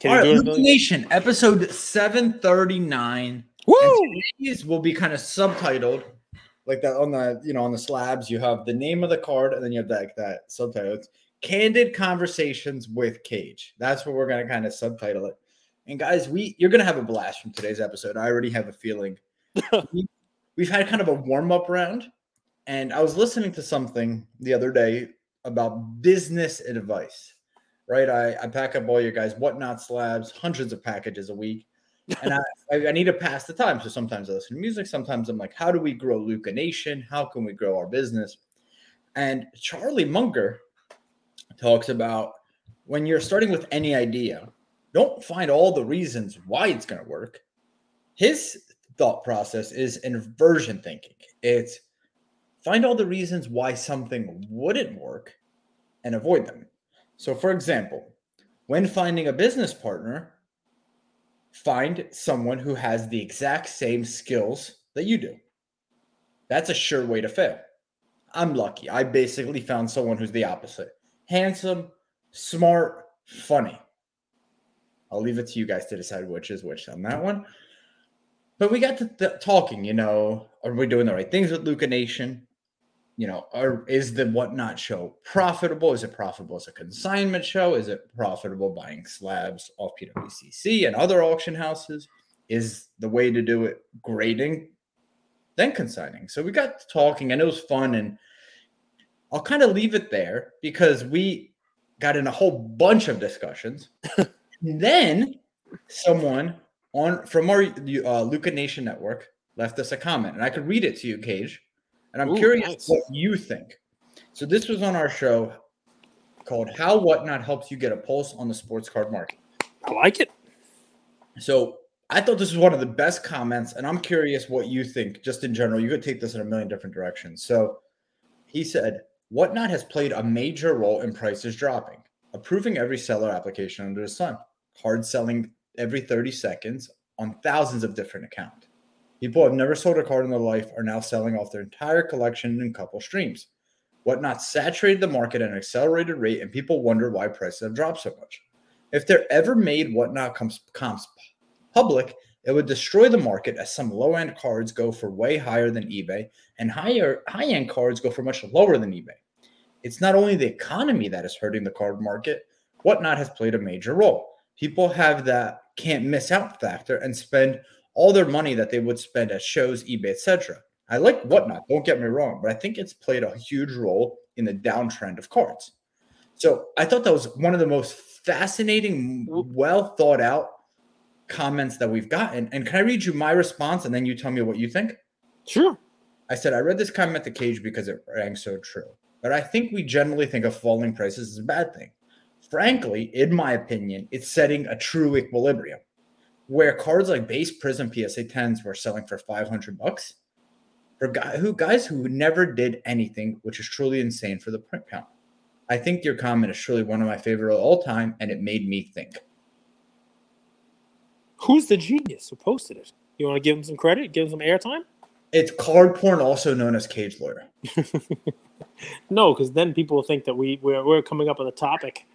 Can All you right, do? Luca Nation, episode 739. Woo! And today's will be kind of subtitled. Like that on the you know on the slabs, you have the name of the card, and then you have that that subtitle. It's Candid Conversations with Cage. That's what we're gonna kind of subtitle it. And guys, we you're gonna have a blast from today's episode. I already have a feeling. we, we've had kind of a warm up round, and I was listening to something the other day about business advice. Right, I, I pack up all your guys' whatnot slabs, hundreds of packages a week, and I, I, need to pass the time. So sometimes I listen to music. Sometimes I'm like, how do we grow Luca Nation? How can we grow our business? And Charlie Munger talks about when you're starting with any idea, don't find all the reasons why it's going to work. His thought process is inversion thinking. It's find all the reasons why something wouldn't work and avoid them. So, for example, when finding a business partner, find someone who has the exact same skills that you do. That's a sure way to fail. I'm lucky. I basically found someone who's the opposite handsome, smart, funny. I'll leave it to you guys to decide which is which on that one. But we got to th- talking, you know, are we doing the right things with Luca Nation? You know, are, is the Whatnot show profitable? Is it profitable as a consignment show? Is it profitable buying slabs off PWCC and other auction houses? Is the way to do it grading, then consigning? So we got to talking and it was fun. And I'll kind of leave it there because we got in a whole bunch of discussions. and then someone on from our uh, Luca Nation network left us a comment, and I could read it to you, Cage. And I'm Ooh, curious nice. what you think. So this was on our show called "How Whatnot Helps You Get a Pulse on the Sports Card Market." I like it. So I thought this was one of the best comments, and I'm curious what you think, just in general. You could take this in a million different directions. So he said, Whatnot has played a major role in prices dropping, approving every seller application under the sun, hard selling every 30 seconds on thousands of different accounts. People who have never sold a card in their life are now selling off their entire collection in a couple streams. Whatnot saturated the market at an accelerated rate, and people wonder why prices have dropped so much. If there ever made Whatnot comps, public, it would destroy the market as some low-end cards go for way higher than eBay, and higher high-end cards go for much lower than eBay. It's not only the economy that is hurting the card market, Whatnot has played a major role. People have that can't miss out factor and spend all their money that they would spend at shows, eBay, etc. I like Whatnot, don't get me wrong, but I think it's played a huge role in the downtrend of cards. So I thought that was one of the most fascinating, well thought out comments that we've gotten. And can I read you my response and then you tell me what you think? Sure. I said, I read this comment at the Cage because it rang so true. But I think we generally think of falling prices as a bad thing. Frankly, in my opinion, it's setting a true equilibrium where cards like base prism PSA 10s were selling for 500 bucks for guy who guys who never did anything, which is truly insane for the print count. I think your comment is truly one of my favorite of all time, and it made me think. Who's the genius who posted it? You want to give him some credit? Give him some airtime? It's card porn, also known as cage lawyer. No, because then people will think that we we're, we're coming up with a topic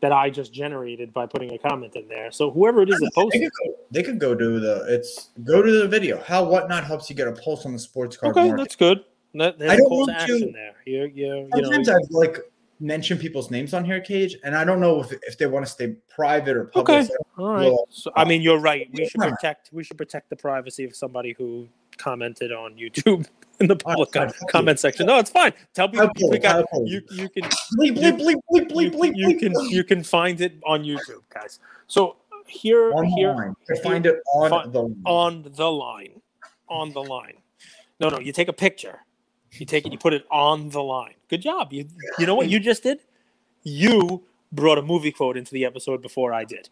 that I just generated by putting a comment in there. So whoever it is that They posted, could, go, they could go to the it's go to the video. How whatnot helps you get a pulse on the sports card okay, market. that's good. That, there's I a don't want to- there. You you you know. Sometimes I've like mention people's names on here, Cage, and I don't know if, if they want to stay private or public. Okay. All right. Well, So, I mean, you're right. We should protect. We should protect the privacy of somebody who commented on YouTube in the oh, public com- comment section. No, it's fine. Tell people I'll we got it. you. You can Bleep, bleep, bleep, bleep, bleep, bleep, you bleep, can you can find it on YouTube, guys. So here here. You find it on the line. on the line, on the line. No, no, you take a picture. You take it. You put it on the line. Good job. You you know what you just did? You brought a movie quote into the episode before I did.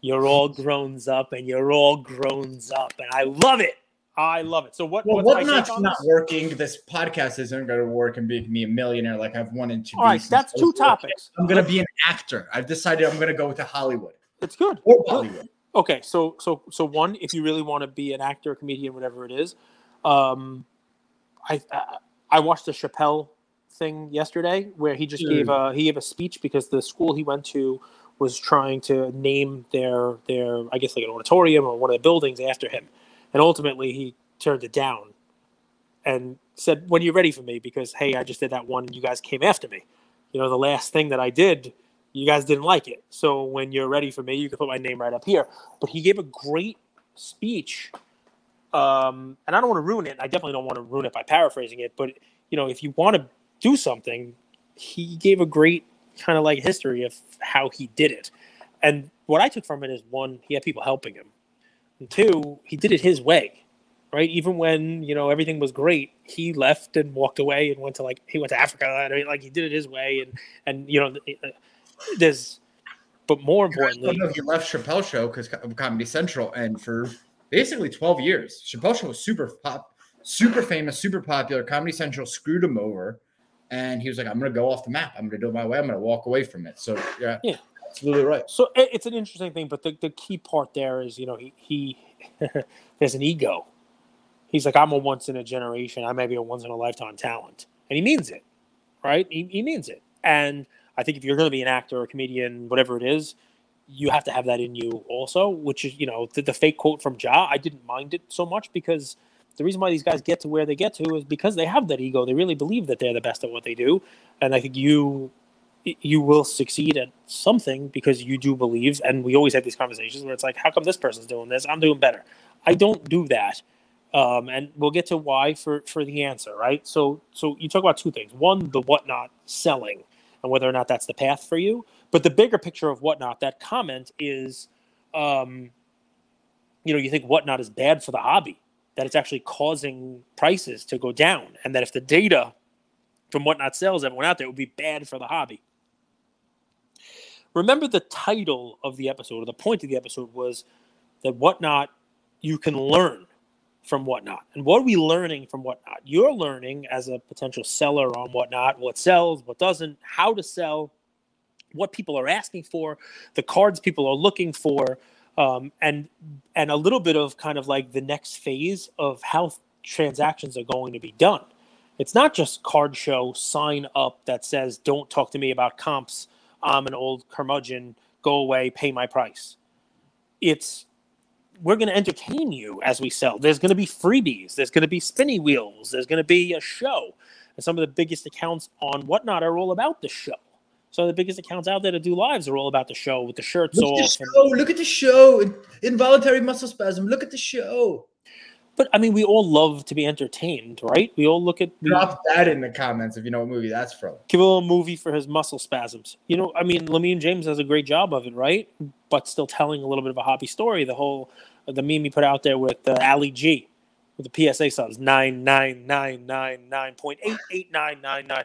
You're all grown up, and you're all grown up, and I love it. I love it. So what? Well, what's not this? working. This podcast isn't going to work and make me a millionaire like I've wanted to. All right, that's two little. topics. I'm going to be an actor. I've decided I'm going to go to Hollywood It's good. or Hollywood. Okay, so so so one, if you really want to be an actor, comedian, whatever it is, um, I I- I watched the Chappelle thing yesterday where he just gave a he gave a speech because the school he went to was trying to name their their I guess like an auditorium or one of the buildings after him, and ultimately he turned it down, and said, "When you're ready for me, because hey, I just did that one, and you guys came after me. You know, the last thing that I did." You guys didn't like it. So when you're ready for me, you can put my name right up here. But he gave a great speech um, and I don't want to ruin it. I definitely don't want to ruin it by paraphrasing it. But you know, if you want to do something, he gave a great kind of like history of how he did it. And what I took from it is one, he had people helping him, and two, he did it his way. Right, even when you know everything was great, he left and walked away and went to like he went to Africa. And, like he did it his way, and and you know, uh, there's, but more importantly, he left Chappelle Show because of Comedy Central, and for basically 12 years. Chappelle Show was super pop, super famous, super popular. Comedy Central screwed him over, and he was like, "I'm going to go off the map. I'm going to do it my way. I'm going to walk away from it." So yeah, yeah, absolutely right. So it's an interesting thing, but the, the key part there is, you know, he, he there's an ego. He's like, I'm a once in a generation. I may be a once in a lifetime talent, and he means it, right? He, he means it, and I think if you're going to be an actor, or a comedian, whatever it is, you have to have that in you also, which is, you know, the, the fake quote from Ja, I didn't mind it so much because the reason why these guys get to where they get to is because they have that ego. They really believe that they're the best at what they do. And I think you you will succeed at something because you do believe and we always have these conversations where it's like how come this person's doing this? I'm doing better. I don't do that. Um, and we'll get to why for for the answer right? So so you talk about two things. One the whatnot selling and whether or not that's the path for you. But the bigger picture of whatnot, that comment is, um, you know, you think whatnot is bad for the hobby, that it's actually causing prices to go down, and that if the data from whatnot sells everyone out there, it would be bad for the hobby. Remember the title of the episode, or the point of the episode was that whatnot you can learn from whatnot. And what are we learning from whatnot? You're learning as a potential seller on whatnot, what sells, what doesn't, how to sell, what people are asking for, the cards people are looking for, um, and and a little bit of kind of like the next phase of how transactions are going to be done. It's not just card show sign up that says don't talk to me about comps. I'm an old curmudgeon. Go away. Pay my price. It's we're going to entertain you as we sell. There's going to be freebies. There's going to be spinny wheels. There's going to be a show. And some of the biggest accounts on whatnot are all about the show. So the biggest accounts out there to do lives are all about the show with the shirts look off. The and, look at the show. Involuntary muscle spasm. Look at the show. But I mean, we all love to be entertained, right? We all look at. We, Drop that in the comments if you know what movie that's from. Give a little movie for his muscle spasms. You know, I mean, Lemmy and James does a great job of it, right? But still telling a little bit of a hobby story. The whole the meme he put out there with uh, Ali G, with the PSA subs nine nine nine nine nine point eight eight nine nine nine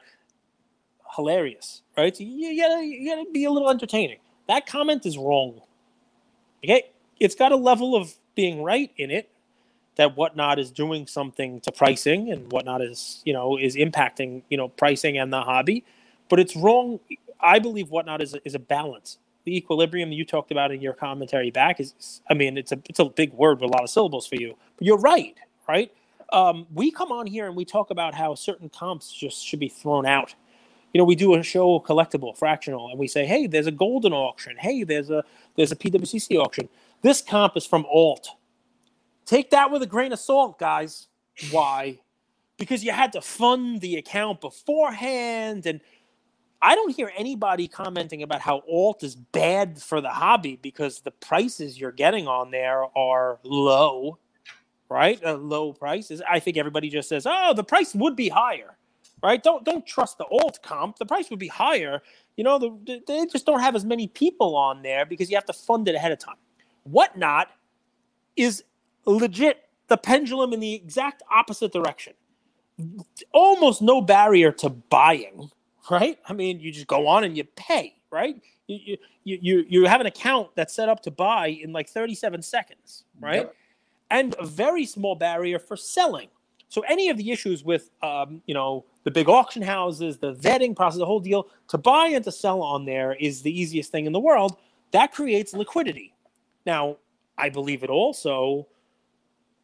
hilarious, right? So you, gotta you gotta be a little entertaining. That comment is wrong. Okay, it's got a level of being right in it that whatnot is doing something to pricing and whatnot is you know is impacting you know pricing and the hobby, but it's wrong. I believe whatnot is a, is a balance. The equilibrium you talked about in your commentary back is, I mean, it's a it's a big word with a lot of syllables for you, but you're right, right? Um, we come on here and we talk about how certain comps just should be thrown out you know, we do a show collectible, fractional, and we say, hey, there's a golden auction. Hey, there's a there's a PWCC auction. This comp is from alt. Take that with a grain of salt, guys. Why? Because you had to fund the account beforehand, and I don't hear anybody commenting about how alt is bad for the hobby because the prices you're getting on there are low, right? Uh, low prices. I think everybody just says, oh, the price would be higher right? Don't don't trust the alt comp. The price would be higher. You know, the, they just don't have as many people on there because you have to fund it ahead of time. Whatnot is legit the pendulum in the exact opposite direction. Almost no barrier to buying, right? I mean, you just go on and you pay, right? You you you you have an account that's set up to buy in like 37 seconds, right? Yep. And a very small barrier for selling. So any of the issues with um, you know the big auction houses, the vetting process, the whole deal, to buy and to sell on there is the easiest thing in the world. That creates liquidity. Now, I believe it also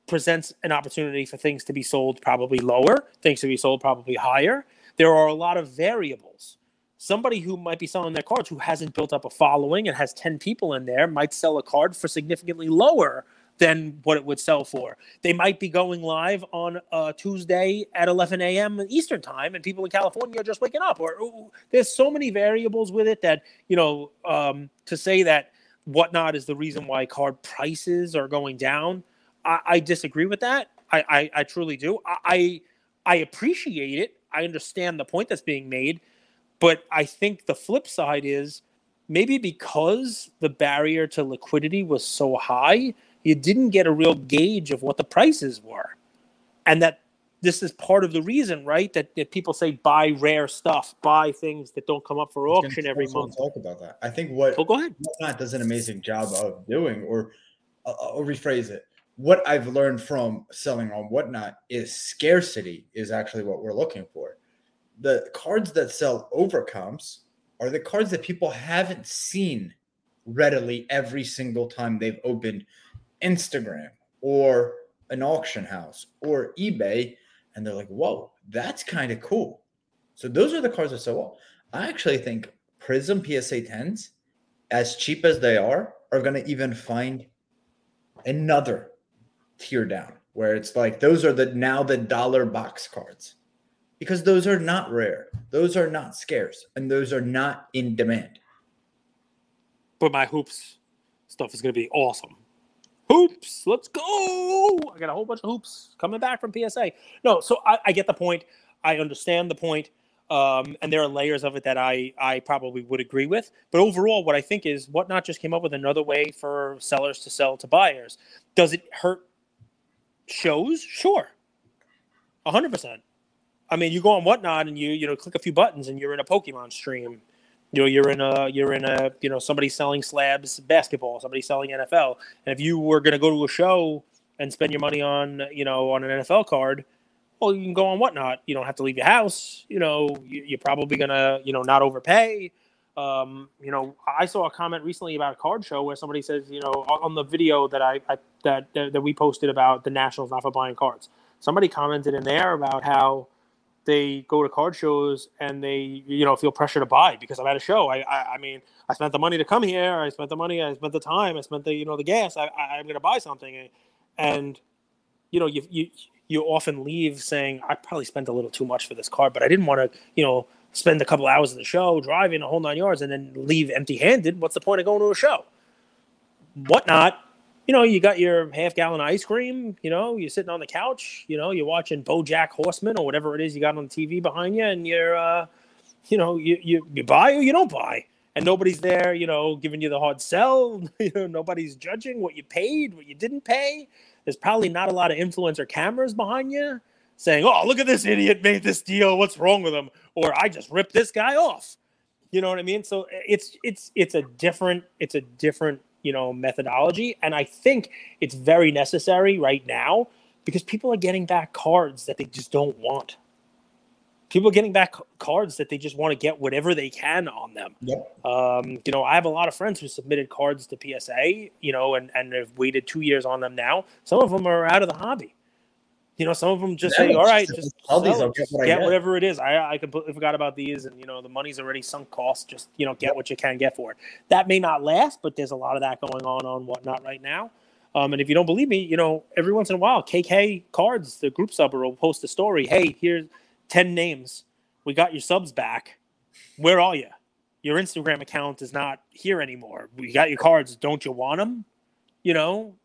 presents an opportunity for things to be sold probably lower, things to be sold probably higher. There are a lot of variables. somebody who might be selling their cards who hasn't built up a following and has 10 people in there might sell a card for significantly lower than what it would sell for. They might be going live on a Tuesday at 11 a.m. Eastern time, and people in California are just waking up. Or there's so many variables with it that you know um, to say that whatnot is the reason why card prices are going down. I, I disagree with that. I, I, I truly do. I I appreciate it. I understand the point that's being made, but I think the flip side is maybe because the barrier to liquidity was so high you didn't get a real gauge of what the prices were. And that this is part of the reason, right? That, that people say buy rare stuff, buy things that don't come up for auction every month. Talk about that. I think what oh, go ahead. Whatnot does an amazing job of doing, or uh, I'll rephrase it. What I've learned from selling on whatnot is scarcity is actually what we're looking for. The cards that sell overcomes are the cards that people haven't seen readily every single time they've opened Instagram or an auction house or eBay, and they're like, whoa, that's kind of cool. So those are the cards that sell well. I actually think Prism PSA 10s, as cheap as they are, are going to even find another tier down where it's like those are the now the dollar box cards. Because those are not rare, those are not scarce, and those are not in demand. But my hoops stuff is going to be awesome. Hoops let's go! I got a whole bunch of hoops coming back from psa no so i, I get the point. I understand the point. Um, and there are layers of it that I, I probably would agree with. But overall what i think is whatnot just came up with another way for sellers to sell to buyers. Does it hurt shows? Sure. 100% i mean you go on whatnot and you you know click a few buttons and you're in a pokemon stream. You know you're in a you're in a you know somebody selling slabs basketball somebody selling nfl and if you were going to go to a show and spend your money on you know on an nfl card well you can go on whatnot. You don't have to leave your house. You know you, are probably to you know not overpay um, you know i saw a comment recently about a card show where somebody says you know on the video that i, I that, that that we posted about the nationals not for buying cards somebody commented in there about how they go to card shows and they you know feel pressure to buy because I'm at a show. I, I, I mean I spent the money to come here. I spent the money. I spent the time. I spent the you know the gas. I, I am going to buy something, and you know you you you often leave saying I probably spent a little too much for this card, but I didn't want to you know spend a couple hours of the show driving a whole nine yards and then leave empty handed. What's the point of going to a show? Whatnot you know, you got your half gallon ice cream, you know, you're sitting on the couch, you know, you're watching Bojack Horseman or whatever it is you got on the TV behind you, and you're, uh, you know, you, you, you buy or you don't buy. And nobody's there, you know, giving you the hard sell. you know, nobody's judging what you paid, what you didn't pay. There's probably not a lot of influencer cameras behind you saying, "Oh, look at this idiot made this deal. What's wrong with him?" Or "I just ripped this guy off." You know what I mean? So it's it's it's a different it's a different you know methodology and i think it's very necessary right now because people are getting back cards that they just don't want people are getting back cards that they just want to get whatever they can on them yep. um, you know i have a lot of friends who submitted cards to psa you know and, and have waited two years on them now some of them are out of the hobby you know, some of them just say, "All right, just sell these, it. Just what get, whatever it is." I I completely forgot about these, and you know, the money's already sunk cost. Just you know, get what you can get for it. That may not last, but there's a lot of that going on on whatnot right now. Um, and if you don't believe me, you know, every once in a while, KK Cards, the group subber, will post a story. Hey, here's ten names. We got your subs back. Where are you? Your Instagram account is not here anymore. We got your cards. Don't you want them? You know,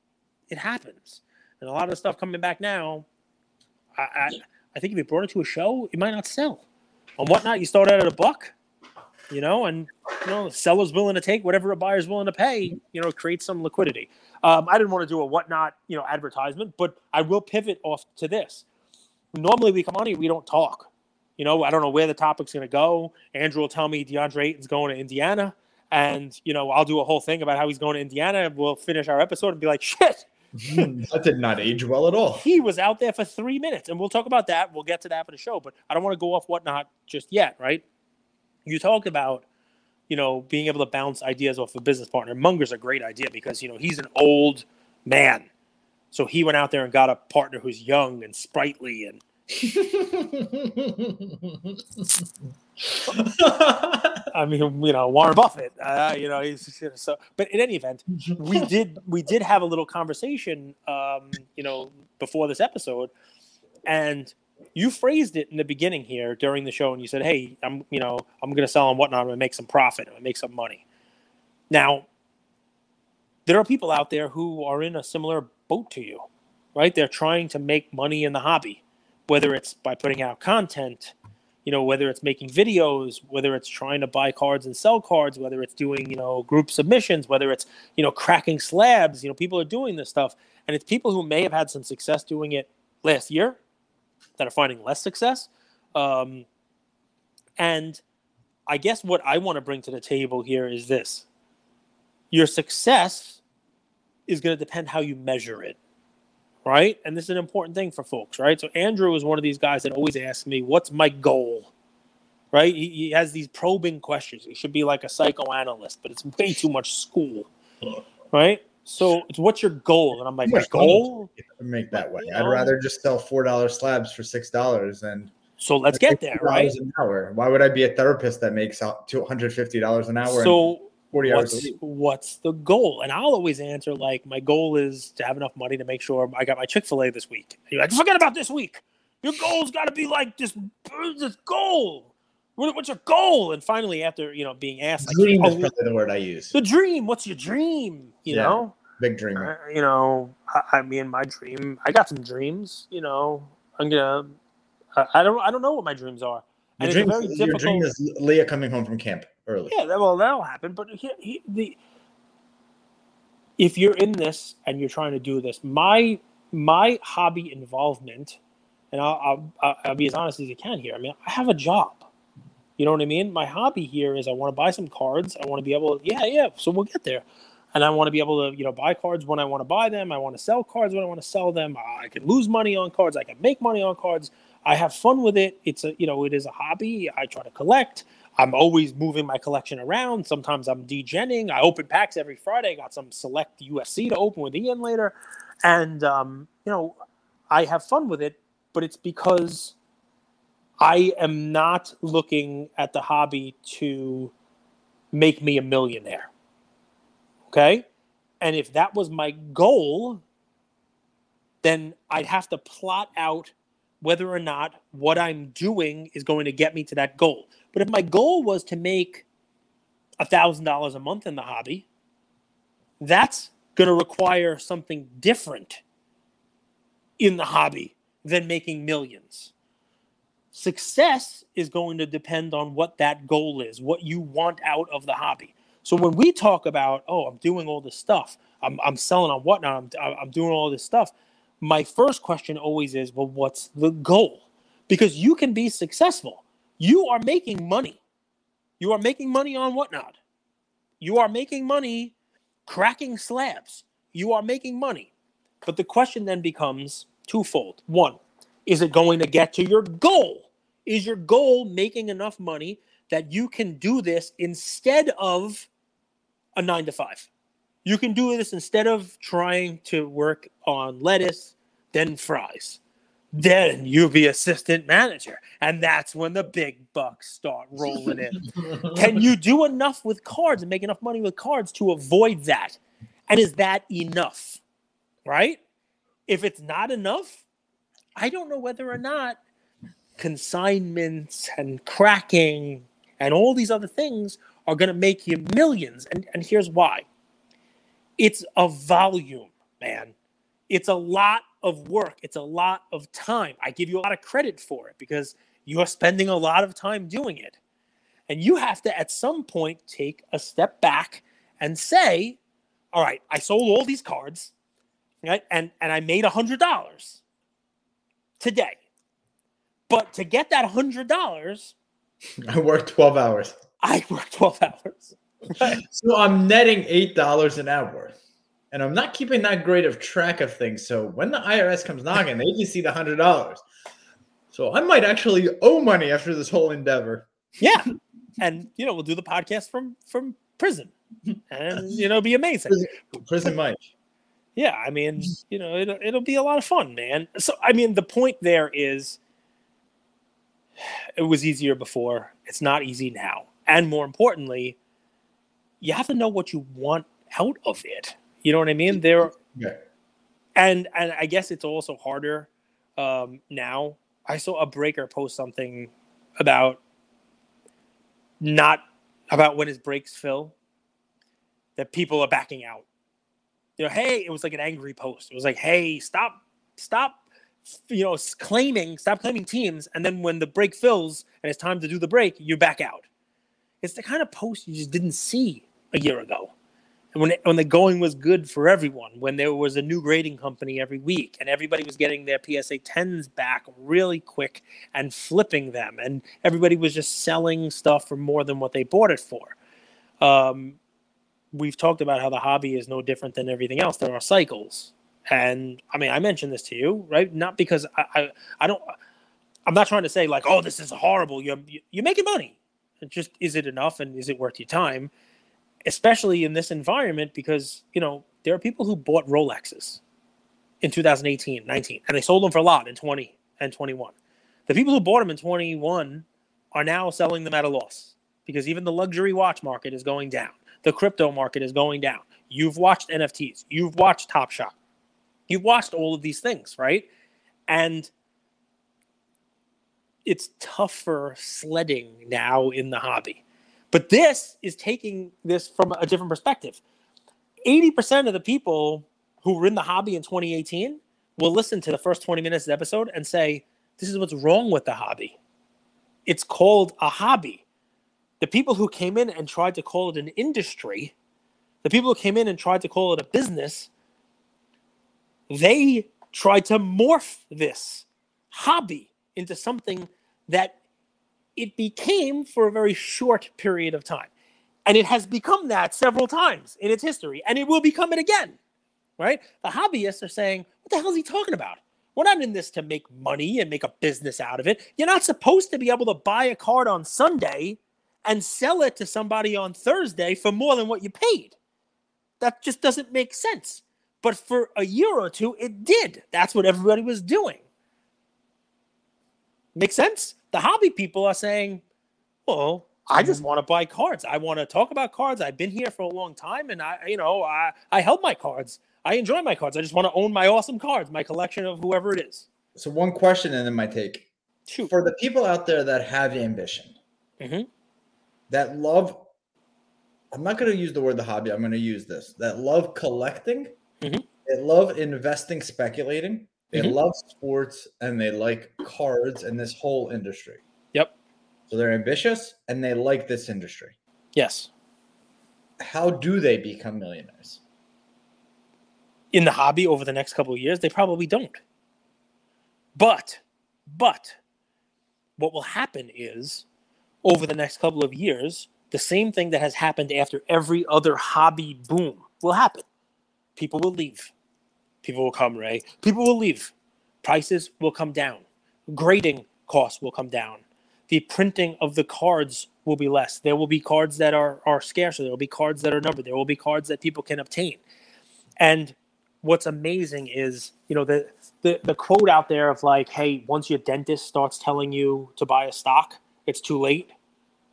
it happens. And a lot of stuff coming back now I, I, I think if you brought it to a show, it might not sell. On whatnot, you start out at a buck, you know, and you know, the seller's willing to take whatever a buyer's willing to pay, you know, create some liquidity. Um, I didn't want to do a whatnot, you know, advertisement, but I will pivot off to this. Normally, we come on here, we don't talk. You know, I don't know where the topic's going to go. Andrew will tell me DeAndre Ayton's going to Indiana, and you know, I'll do a whole thing about how he's going to Indiana. We'll finish our episode and be like, shit, Hmm, that did not age well at all. He was out there for three minutes, and we'll talk about that. We'll get to that for the show, but I don't want to go off whatnot just yet, right? You talked about, you know, being able to bounce ideas off a business partner. Munger's a great idea because you know he's an old man, so he went out there and got a partner who's young and sprightly and. I mean, you know, Warren Buffett. Uh, you know, he's so. But in any event, we did we did have a little conversation, um, you know, before this episode, and you phrased it in the beginning here during the show, and you said, "Hey, I'm, you know, I'm going to sell and whatnot. I'm going to make some profit. I'm going to make some money." Now, there are people out there who are in a similar boat to you, right? They're trying to make money in the hobby, whether it's by putting out content you know whether it's making videos whether it's trying to buy cards and sell cards whether it's doing you know group submissions whether it's you know cracking slabs you know people are doing this stuff. And it's people who may have had some success doing it last year that are finding less success. Um, and i guess what i want to bring to the table here is this. Your success is going to depend how you measure it right? And this is an important thing for folks, right? So Andrew is one of these guys that always asks me, "What's my goal?" Right? He, he has these probing questions. He should be like a psychoanalyst, but it's way too much school, right? So it's what's your goal? And I'm like, my goal? Make that way. I'd rather just sell four dollar slabs for six dollars and. So let's get there, right? An hour. Why would I be a therapist that makes two hundred fifty dollars an hour? So 40 what's, hours What's the goal? And I'll always answer like, my goal is to have enough money to make sure I got my Chick fil A this week. And you're like, forget about this week. Your goal's got to be like this, this goal. What's your goal? And finally, after you know being asked, dream like, is oh, probably the word I use. The dream. What's your dream? You yeah, know, big dream. Uh, you know, I, I, mean, my dream. I got some dreams. You know, I'm gonna. I, I don't. I don't know what my dreams are. Your, dream, your dream is Leah coming home from camp early. Yeah, well, that'll happen. But he, he, the if you're in this and you're trying to do this, my my hobby involvement, and I'll, I'll, I'll be as honest as you can here. I mean, I have a job. You know what I mean? My hobby here is I want to buy some cards. I want to be able to, yeah, yeah. So we'll get there. And I want to be able to, you know, buy cards when I want to buy them. I want to sell cards when I want to sell them. I can lose money on cards. I can make money on cards. I have fun with it. It's a, you know, it is a hobby. I try to collect. I'm always moving my collection around. Sometimes I'm degenning. I open packs every Friday. I got some select USC to open with Ian later, and um, you know, I have fun with it. But it's because I am not looking at the hobby to make me a millionaire. Okay, and if that was my goal, then I'd have to plot out whether or not what I'm doing is going to get me to that goal. But if my goal was to make $1,000 a month in the hobby, that's going to require something different in the hobby than making millions. Success is going to depend on what that goal is, what you want out of the hobby. So when we talk about, oh, I'm doing all this stuff, I'm, I'm selling on whatnot, I'm, I'm doing all this stuff, my first question always is, well, what's the goal? Because you can be successful. You are making money. You are making money on whatnot. You are making money cracking slabs. You are making money. But the question then becomes twofold. One, is it going to get to your goal? Is your goal making enough money that you can do this instead of a nine to five? You can do this instead of trying to work on lettuce, then fries. Then you be assistant manager. And that's when the big bucks start rolling in. can you do enough with cards and make enough money with cards to avoid that? And is that enough? Right? If it's not enough, I don't know whether or not consignments and cracking and all these other things are going to make you millions. And, and here's why it's a volume, man. It's a lot of work. It's a lot of time. I give you a lot of credit for it because you're spending a lot of time doing it. And you have to, at some point, take a step back and say, all right, I sold all these cards, right? And, and I made a $100 today. But to get that $100, I worked 12 hours. I worked 12 hours. So I'm netting eight dollars an hour, and I'm not keeping that great of track of things. So when the IRS comes knocking, they can see the hundred dollars. So I might actually owe money after this whole endeavor. Yeah, and you know we'll do the podcast from from prison, and you know be amazing. Prison, prison might. Yeah, I mean, you know, it'll, it'll be a lot of fun, man. So, I mean, the point there is it was easier before. It's not easy now. And more importantly, you have to know what you want out of it. You know what I mean? There Yeah. and and I guess it's also harder um, now. I saw a breaker post something about not about when his breaks fill that people are backing out. You know, hey, it was like an angry post. It was like, hey, stop, stop, you know, claiming, stop claiming teams, and then when the break fills and it's time to do the break, you back out. It's the kind of post you just didn't see a year ago. When, when the going was good for everyone, when there was a new grading company every week and everybody was getting their PSA 10s back really quick and flipping them, and everybody was just selling stuff for more than what they bought it for. Um, we've talked about how the hobby is no different than everything else. There are cycles. And I mean, I mentioned this to you, right? Not because I, I, I don't, I'm not trying to say like, oh, this is horrible. You're, you're making money. It just, is it enough and is it worth your time? Especially in this environment because you know there are people who bought rolexes in 2018 19 and they sold them for a lot in 20 and 21 the people who bought them in 21 are now selling them at a loss because even the luxury watch market is going down. The crypto market is going down. You've watched nfts you've watched top shot you've watched all of these things right? And it's tougher sledding now in the hobby but this is taking this from a different perspective. 80% of the people who were in the hobby in 2018 will listen to the first 20 minutes of the episode and say, This is what's wrong with the hobby. It's called a hobby. The people who came in and tried to call it an industry, the people who came in and tried to call it a business, they tried to morph this hobby into something that it became for a very short period of time. And it has become that several times in its history, and it will become it again. Right? The hobbyists are saying, What the hell is he talking about? We're not in this to make money and make a business out of it. You're not supposed to be able to buy a card on Sunday and sell it to somebody on Thursday for more than what you paid. That just doesn't make sense. But for a year or two, it did. That's what everybody was doing. Make sense? The hobby people are saying, well, I just want to buy cards. I want to talk about cards. I've been here for a long time and I, you know, I, I held my cards. I enjoy my cards. I just want to own my awesome cards, my collection of whoever it is. So one question and then my take. Shoot. For the people out there that have ambition, Mhm. that love, I'm not going to use the word the hobby. I'm going to use this. That love collecting, Mhm. they love investing, speculating, they Mhm. love sports, and they like cards and this whole industry. Yep. So they're ambitious and they like this industry. Yes. How do they become millionaires? In the hobby over the next couple of years, they probably don't. But, but what will happen is over the next couple of years, the same thing that has happened after every other hobby boom will happen. People will leave. People will come, Ray. People will leave. Prices will come down. Grading costs will come down. The printing of the cards will be less. There will be cards that are, are scarcer. There will be cards that are numbered. There will be cards that people can obtain. And what's amazing is, you know, the, the, the quote out there of like, hey, once your dentist starts telling you to buy a stock, it's too late,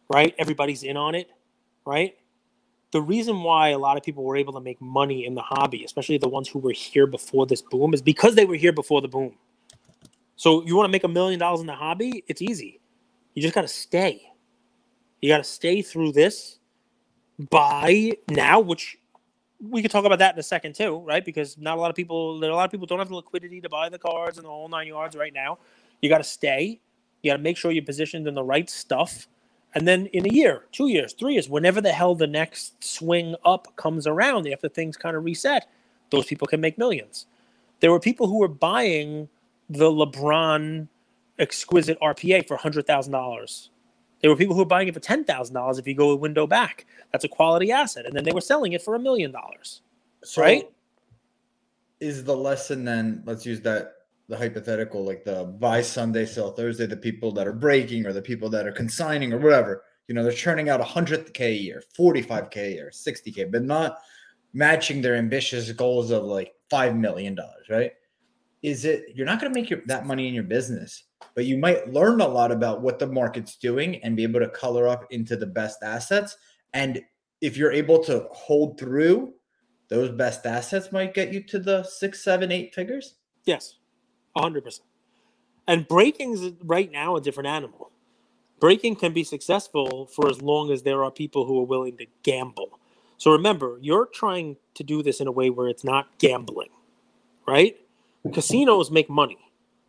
right? Everybody's in on it, right? The reason why a lot of people were able to make money in the hobby, especially the ones who were here before this boom, is because they were here before the boom. So you want to make a million dollars in the hobby? It's easy. You just got to stay. You got to stay through this. Buy now, which we could talk about that in a second too, right? Because not a lot of people, a lot of people don't have the liquidity to buy the cards and the whole nine yards right now. You got to stay. You got to make sure you're positioned in the right stuff. And then in a year, two years, three years, whenever the hell the next swing up comes around after things kind of reset, those people can make millions. There were people who were buying the LeBron exquisite RPA for $100,000. There were people who were buying it for $10,000 if you go a window back. That's a quality asset. And then they were selling it for a million dollars. Right? Is the lesson then? Let's use that the hypothetical, like the buy Sunday, sell Thursday. The people that are breaking or the people that are consigning or whatever. You know, they're churning out 100k a year, 45k a year, 60k, but not matching their ambitious goals of like five million dollars. Right? Is it you're not going to make your, that money in your business but you might learn a lot about what the market's doing and be able to color up into the best assets. And if you're able to hold through, those best assets might get you to the six, seven, eight figures. Yes, hundred percent. And breaking is right now a different animal. Breaking can be successful for as long as there are people who are willing to gamble. So remember, you're trying to do this in a way where it's not gambling, right? Casinos make money,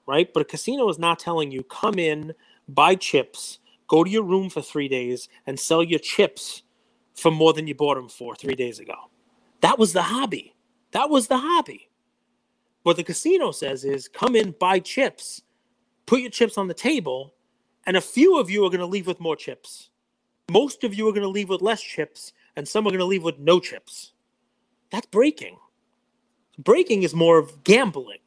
right? But a casino is not telling you come in, buy chips, go to your room for three days, and sell your chips for more than you bought them for three days ago. That was the hobby. That was the hobby. What the casino says is come in, buy chips, put your chips on the table, and a few of you are going to leave with more chips. Most of you are going to leave with less chips, and some are going to leave with no chips. That's breaking. Breaking is more of gambling.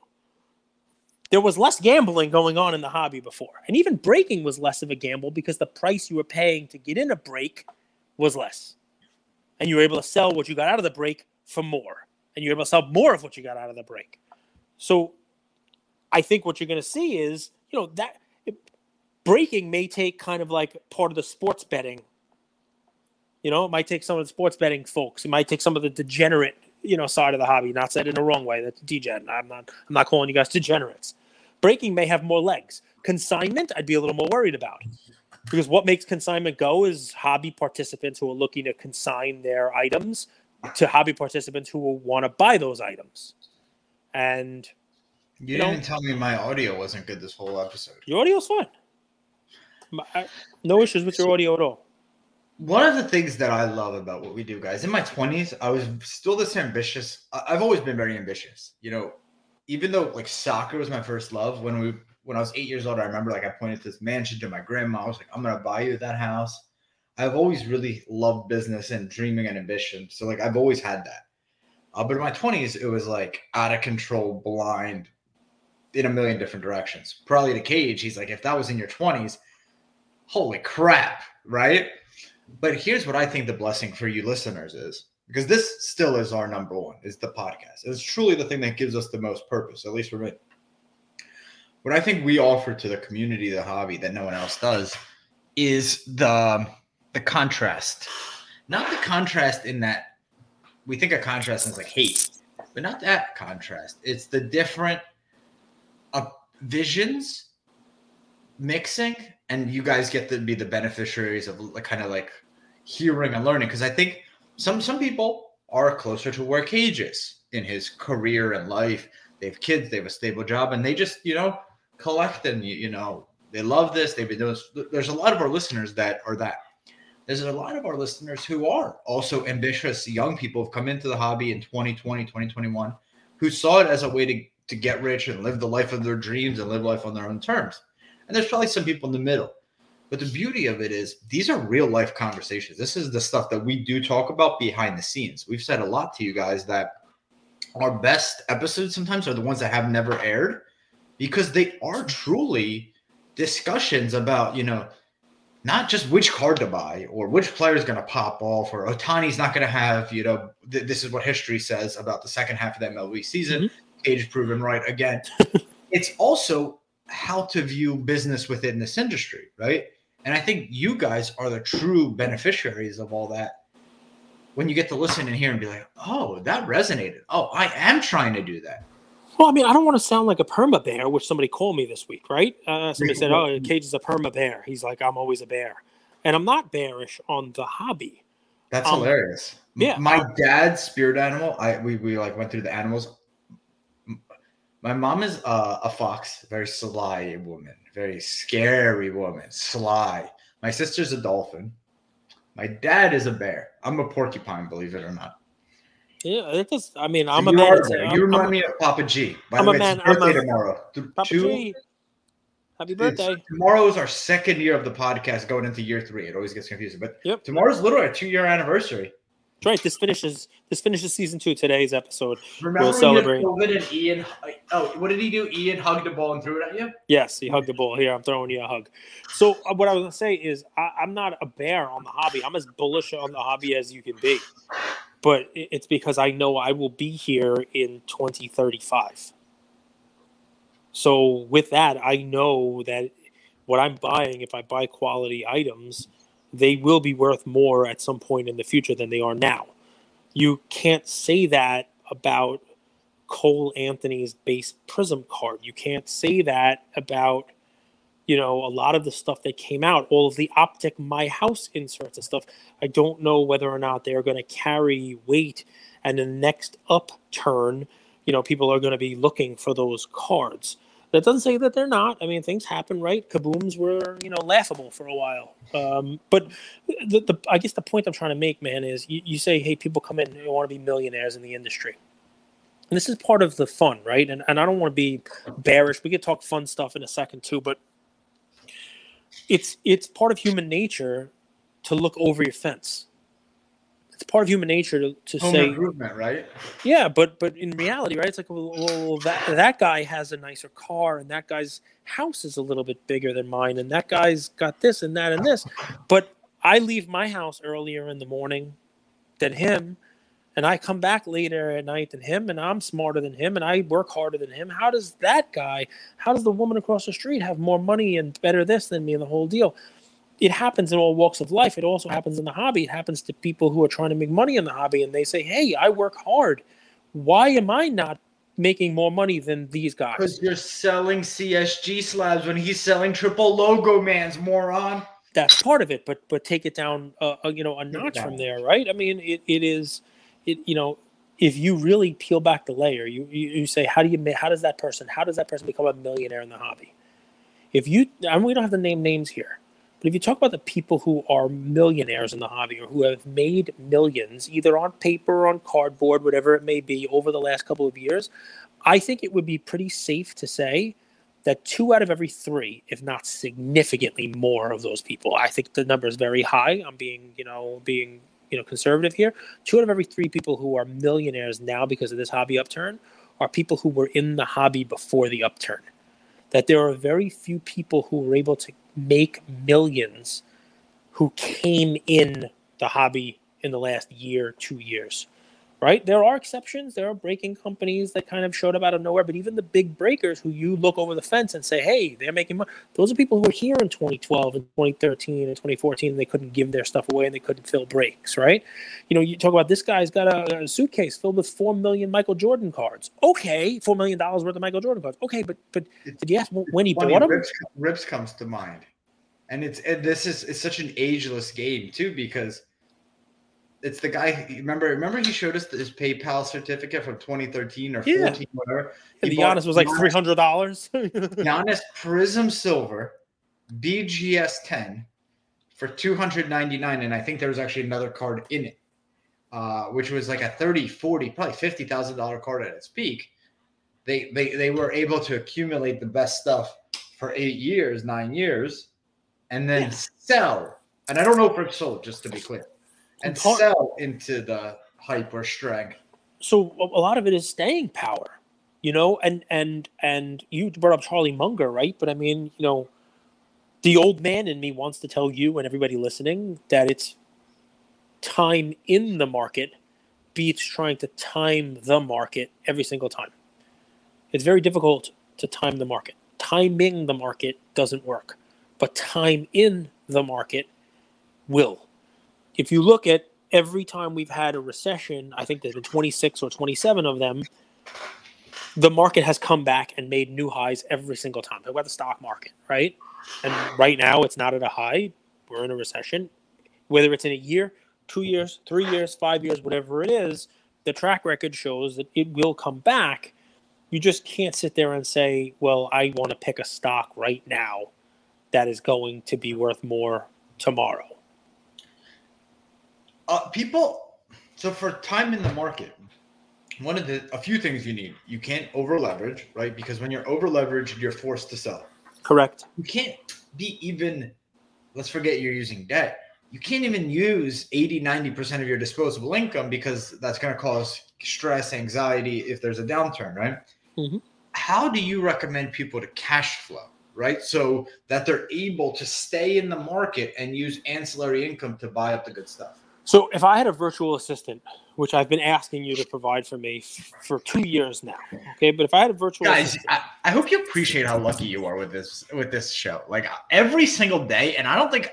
There was less gambling going on in the hobby before. And even breaking was less of a gamble because the price you were paying to get in a break was less. And you were able to sell what you got out of the break for more. And you were able to sell more of what you got out of the break. So I think what you're going to see is, you know, that breaking may take kind of like part of the sports betting. You know, it might take some of the sports betting folks. It might take some of the degenerate, you know, side of the hobby. Not said in the wrong way. That's degen. I'm not. I'm not calling you guys degenerates. Breaking may have more legs. Consignment, I'd be a little more worried about because what makes consignment go is hobby participants who are looking to consign their items to hobby participants who will want to buy those items. And you, you didn't know, tell me my audio wasn't good this whole episode. Your audio's fine. No issues with your audio at all. One of the things that I love about what we do, guys, in my 20s, I was still this ambitious. I've always been very ambitious. You know, even though like soccer was my first love, when we when I was eight years old, I remember like I pointed to this mansion to my grandma. I was like, I'm gonna buy you that house. I've always really loved business and dreaming and ambition. So like I've always had that. Uh, but in my 20s, it was like out of control, blind in a million different directions. Probably to Cage, he's like, if that was in your 20s, holy crap, right? But here's what I think the blessing for you listeners is because this still is our number one is the podcast. It's truly the thing that gives us the most purpose, at least for me. What I think we offer to the community, the hobby that no one else does, is the the contrast. Not the contrast in that we think of contrast as like hate, but not that contrast. It's the different uh, visions mixing and you guys get to be the beneficiaries of like kind of like hearing and learning because i think some some people are closer to where cage is in his career and life they have kids they have a stable job and they just you know collect and you, you know they love this they've been doing this. there's a lot of our listeners that are that there's a lot of our listeners who are also ambitious young people have come into the hobby in 2020 2021 who saw it as a way to, to get rich and live the life of their dreams and live life on their own terms and there's probably some people in the middle. But the beauty of it is these are real life conversations. This is the stuff that we do talk about behind the scenes. We've said a lot to you guys that our best episodes sometimes are the ones that have never aired because they are truly discussions about, you know, not just which card to buy or which player is going to pop off or Ohtani's not going to have, you know, th- this is what history says about the second half of the MLB season. Mm-hmm. Cage is proven right again. it's also how to view business within this industry, right? And I think you guys are the true beneficiaries of all that. When you get to listen and hear and be like, oh, that resonated. Oh, I am trying to do that. Well, I mean, I don't want to sound like a perma bear, which somebody called me this week, right? Uh, somebody said, "Oh, Cage is a perma bear." He's like, "I'm always a bear," and I'm not bearish on the hobby. That's um, hilarious. Yeah, my dad's spirit animal. I we we like went through the animals. My mom is uh, a fox, very sly woman, very scary woman, sly. My sister's a dolphin. My dad is a bear. I'm a porcupine, believe it or not. Yeah, it does. I mean, I'm so a man. A you remind I'm, me of Papa G. By I'm the way, a man. It's birthday I'm a, tomorrow. Papa Two, G. Happy birthday. Tomorrow is our second year of the podcast going into year three. It always gets confusing. But yep. tomorrow's literally a two year anniversary right. This finishes this finishes season two. Today's episode. Remember we'll celebrate. COVID and Ian. Oh, what did he do? Ian hugged the ball and threw it at you. Yes, he hugged the ball. Here, I'm throwing you a hug. So uh, what I was gonna say is, I, I'm not a bear on the hobby. I'm as bullish on the hobby as you can be, but it's because I know I will be here in 2035. So with that, I know that what I'm buying, if I buy quality items, they will be worth more at some point in the future than they are now. You can't say that about Cole Anthony's base Prism card. You can't say that about you know a lot of the stuff that came out, all of the optic my house inserts and stuff. I don't know whether or not they're going to carry weight, and the next upturn, you know, people are going to be looking for those cards. That doesn't say that they're not. I mean, things happen, right? Kabooms were, you know, laughable for a while. Um, but the, the, I guess the point I'm trying to make, man, is you, you say, hey, people come in and they want to be millionaires in the industry. And this is part of the fun, right? And, and I don't want to be bearish. We could talk fun stuff in a second too, but it's it's part of human nature to look over your fence. It's part of human nature to, to Home say improvement, right? yeah but but in reality right it's like well, well that that guy has a nicer car and that guy's house is a little bit bigger than mine and that guy's got this and that and this. But i leave my house earlier in the morning than him and i come back later at night than him and i'm smarter than him and i work harder than him how does that guy how does the woman across the street have more money and better this than me and the whole deal it happens in all walks of life. It also happens in the hobby. It happens to people who are trying to make money in the hobby and they say, Hey, I work hard. Why am I not making more money than these guys? Because you're selling CSG slabs when he's selling triple logo man's moron. That's part of it, but but take it down, uh, uh, you know, a notch from there, right? I mean, it, it is, it you know, if you really peel back the layer, you, you you say, how do you how does that person how does that person become a millionaire in the hobby? If you, I mean, we don't have to name names here, but if you talk about the people who are millionaires in the hobby or who have made millions, either on paper or on cardboard, whatever it may be, over the last couple of years, I think it would be pretty safe to say that two out of every three, if not significantly more of those people, I think the number is very high. I'm being, you know, being, you know, conservative here. Two out of every three people who are millionaires now because of this hobby upturn are people who were in the hobby before the upturn. That there are very few people who were able to make millions who came in the hobby in the last year, two years. Right? There are exceptions. There are breaking companies that kind of showed up out of nowhere, but even the big breakers who you look over the fence and say, hey, they're making money. Those are people who were here in 2012 and 2013 and 2014 and they couldn't give their stuff away and they couldn't fill breaks, right? You know, you talk about this guy's got a, a suitcase filled with 4 million Michael Jordan cards. Okay, $4 million worth of Michael Jordan cards. Okay, but but did you ask when he bought them? Rips, Rips comes to mind, and it's and this is it's such an ageless game too because it's the guy. Remember, remember he showed us his PayPal certificate from 2013 or Yeah. 14, whatever. And the Giannis was like three hundred dollars. Giannis Prism Silver BGS 10 for 299 and I think there was actually another card in it. Uh, which was like a 30, 40, probably $50,000 card at its peak. They, they they were able to accumulate the best stuff for 8 years, 9 years and then Yeah. sell. And I don't know if it's sold just to be clear. And Part- sell into the hype or strength. so a a lot of it is staying power, you know. And and and you brought up Charlie Munger, right? But I mean, you know, the old man in me wants to tell you and everybody listening that it's time in the market beats trying to time the market every single time. It's very difficult to time the market. Timing the market doesn't work, but time in the market will. If you look at every time we've had a recession, I think there's been 26 or 27 of them, the market has come back and made new highs every single time. Talk about the stock market, right? And right now it's not at a high. We're in a recession. Whether it's in a year, two years, three years, five years, whatever it is, the track record shows that it will come back. You just can't sit there and say, well, I want to pick a stock right now that is going to be worth more tomorrow. Uh, people so for time in the market one of the a few things you need you can't over leverage right? Because when you're over leveraged you're forced to sell. Correct. you can't be even let's forget you're using debt. You can't even use 80 90% of your disposable income because that's going to cause stress anxiety if there's a downturn right? Mhm. how do you recommend people to cash flow right? So that they're able to stay in the market and use ancillary income to buy up the good stuff So if I had a virtual assistant, which I've been asking you to provide for me f- for two years now, okay, but if I had a virtual Guys, assistant, I, I hope you appreciate how lucky you are with this with this show. Like every single day, and I don't think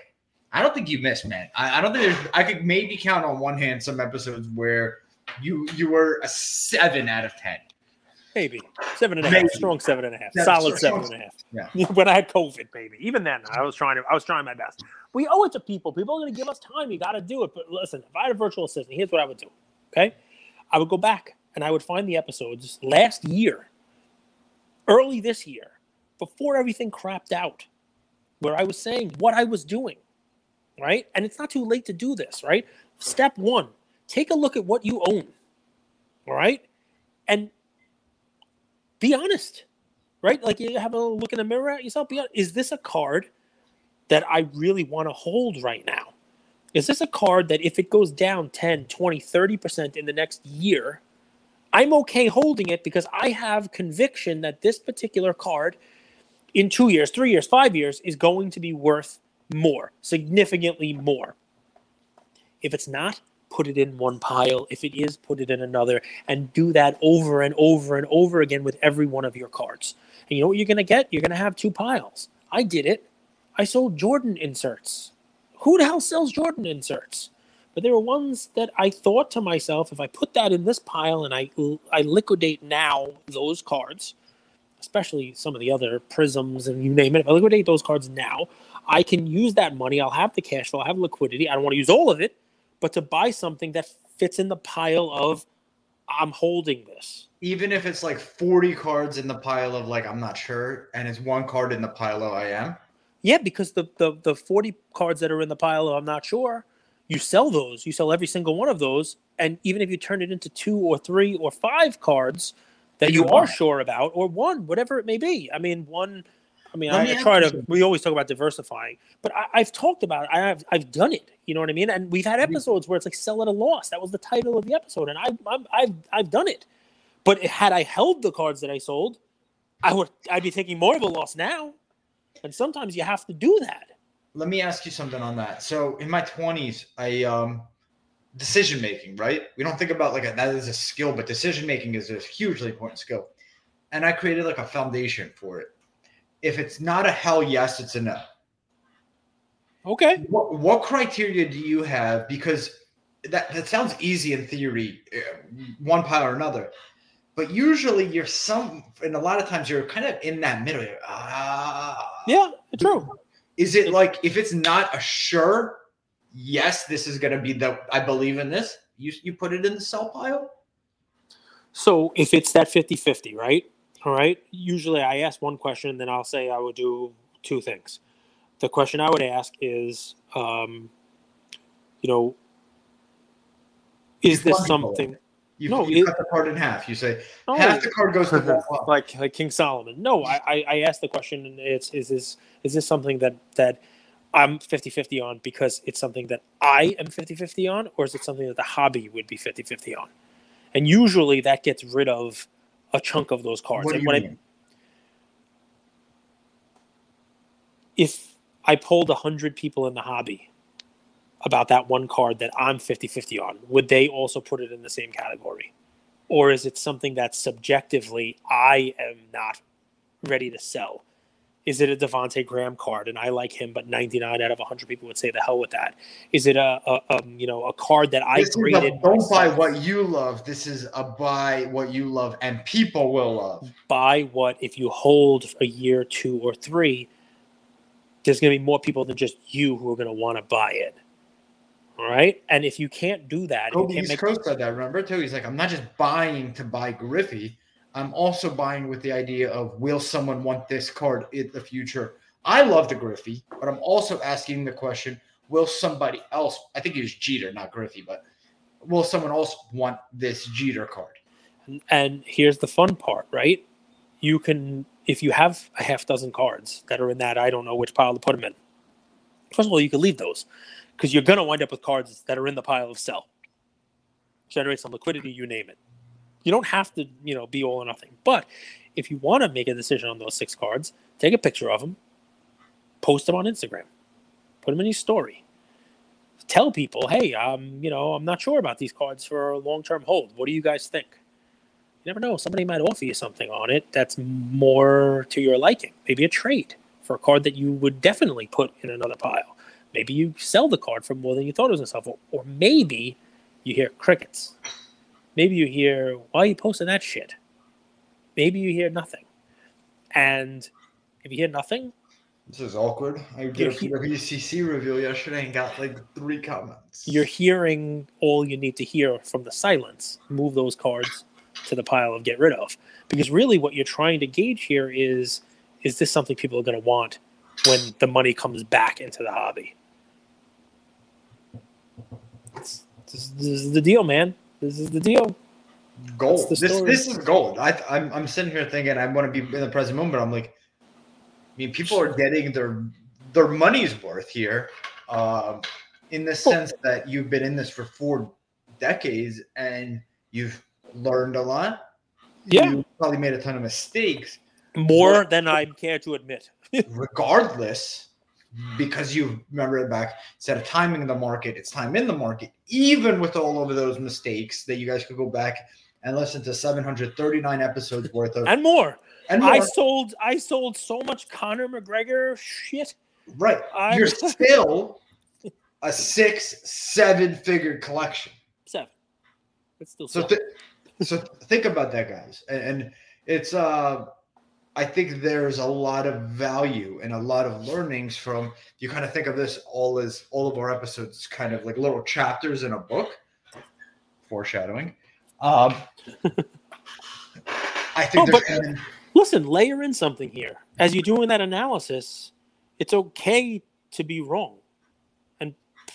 I don't think you miss, man. I, I don't think there's I could maybe count on one hand some episodes where you you were a seven out of ten. maybe seven and a half, Maybe. strong seven and a half, Yeah, solid strong- seven and a half. Yeah. when I had COVID, baby. Even then, I was trying to. I was trying my best. We owe it to people. People are going to give us time. You got to do it. But listen, if I had a virtual assistant, here's what I would do. Okay, I would go back and I would find the episodes last year, early this year, before everything crapped out, where I was saying what I was doing, right? And it's not too late to do this, right? Step one: take a look at what you own, all right, and be honest right? Like you have a look in the mirror at yourself. Be honest. Is this a card that I really want to hold right now? Is this a card that if it goes down 10, 20, 30% in the next year, I'm okay holding it because I have conviction that this particular card in two years, three years, five years is going to be worth more, significantly more. If it's not, put it in one pile. If it is, put it in another and do that over and over and over again with every one of your cards. And you know what you're going to get? You're going to have two piles. I did it. I sold Jordan inserts. Who the hell sells Jordan inserts? But there were ones that I thought to myself, if I put that in this pile and I I liquidate now those cards, especially some of the other prisms and you name it, if I liquidate those cards now, I can use that money. I'll have the cash flow, I'll have liquidity. I don't want to use all of it, but to buy something that fits in the pile of I'm holding this. Even if it's like 40 cards in the pile of like I'm not sure, and it's one card in the pile of I am. Yeah, because the, the the 40 cards that are in the pile I'm not sure, you sell those. You sell every single one of those. And even if you turn it into two or three or five cards that you You are sure about, or one, whatever it may be. I mean, one I mean, Let I, me I try to something. we always talk about diversifying, but I, I've talked about it. I have I've done it. You know what I mean? And we've had episodes where it's like sell at a loss. That was the title of the episode, and I, I'm, I've I've done it. But had I held the cards that I sold, I would I'd be taking more of a loss now. And sometimes you have to do that. Let me ask you something on that. So in my 20s, I um decision making, right? We don't think about like a, that is a skill, but decision making is a hugely important skill. And I created like a foundation for it. If it's not a hell yes, it's a no. Okay. What, what criteria do you have? Because that, that sounds easy in theory, uh, one pile or another. But usually you're some, and a lot of times you're kind of in that middle. Ah, Yeah, true. Is it like if it's not a sure, yes, this is going to be the, I believe in this, you, you put it in the sell pile? So if it's that 50 50, right? All right. Usually I ask one question, then I'll say I would do two things. The question I would ask is, um, you know, is this something You, No, you it- cut the card in half. You say No, half the card goes to like like King Solomon? No, I, I, I asked the question, and it's is this is this something that that I'm 50 50 on because it's something that I am 50 50 on, or is it something that the hobby would be 50 50 on? And usually that gets rid of a chunk of those cards. What do and when I- mean? if I polled 100 people in the hobby about that one card that I'm 50 50 on, would they also put it in the same category? Or is it something that subjectively I am not ready to sell? Is it a Devonte Graham card and I like him, but 99 out of 100 people would say the hell with that? Is it a, a, um, you know a card that I This is a graded don't buy what you love. This is a buy what you love and people will love. buy what if you hold a year, two, or three, there's going to be more people than just you who are going to want to buy it. Right, and if you can't do that, you Kobe can't East make Coast said that. Remember too? He's like, I'm not just buying to buy Griffey. I'm also buying with the idea of will someone want this card in the future? I love the Griffey, but I'm also asking the question: Will somebody else? I think it was Jeter, not Griffey, but will someone else want this Jeter card? And here's the fun part, right? You can, if you have a half dozen cards that are in that, I don't know which pile to put them in. First of all, you can leave those because you're going to wind up with cards that are in the pile of sell. Generate some liquidity, you name it. You don't have to, you know, be all or nothing. But if you want to make a decision on those six cards, take a picture of them, post them on Instagram, put them in your story. tell people, hey, um, you know, I'm not sure about these cards for a long term hold. What do you guys think? You never know. Somebody might offer you something on it that's more to your liking. Maybe a trade for a card that you would definitely put in another pile. Maybe you sell the card for more than you thought it was going to sell for. Or maybe you hear crickets. Maybe you hear, why are you posting that shit? Maybe you hear nothing. And if you hear nothing, This is awkward. I did a PWCC reveal yesterday and got like three comments. you're hearing all you need to hear from the silence. Move those cards to the pile of get rid of. Because really what you're trying to gauge here is is this something people are going to want when the money comes back into the hobby? It's, this, this is the deal, man. This is the deal. gold. The This this is gold. I I'm I'm sitting here thinking I want to be in the present moment. I'm like, I mean, people are getting their their money's worth here, um, in the sense that you've been in this for four decades and you've learned a lot. Yeah. You probably made a ton of mistakes. More than I care to admit. regardless, because you remember it back, instead of timing the market, it's time in the market, even with all of those mistakes that you guys could go back and listen to 739 episodes worth of And more. and I sold I sold so much Conor McGregor shit. right. I- You're still a six, seven figure collection. Seven. It's still So, seven. th- so think about that, guys, and, and it's uh, I think there's a lot of value and a lot of learnings from. You kind of think of this all as all of our episodes kind of like little chapters in a book. Foreshadowing. Um, I think Oh, but- Listen, layer in something here. As you're doing that analysis, it's okay to be wrong.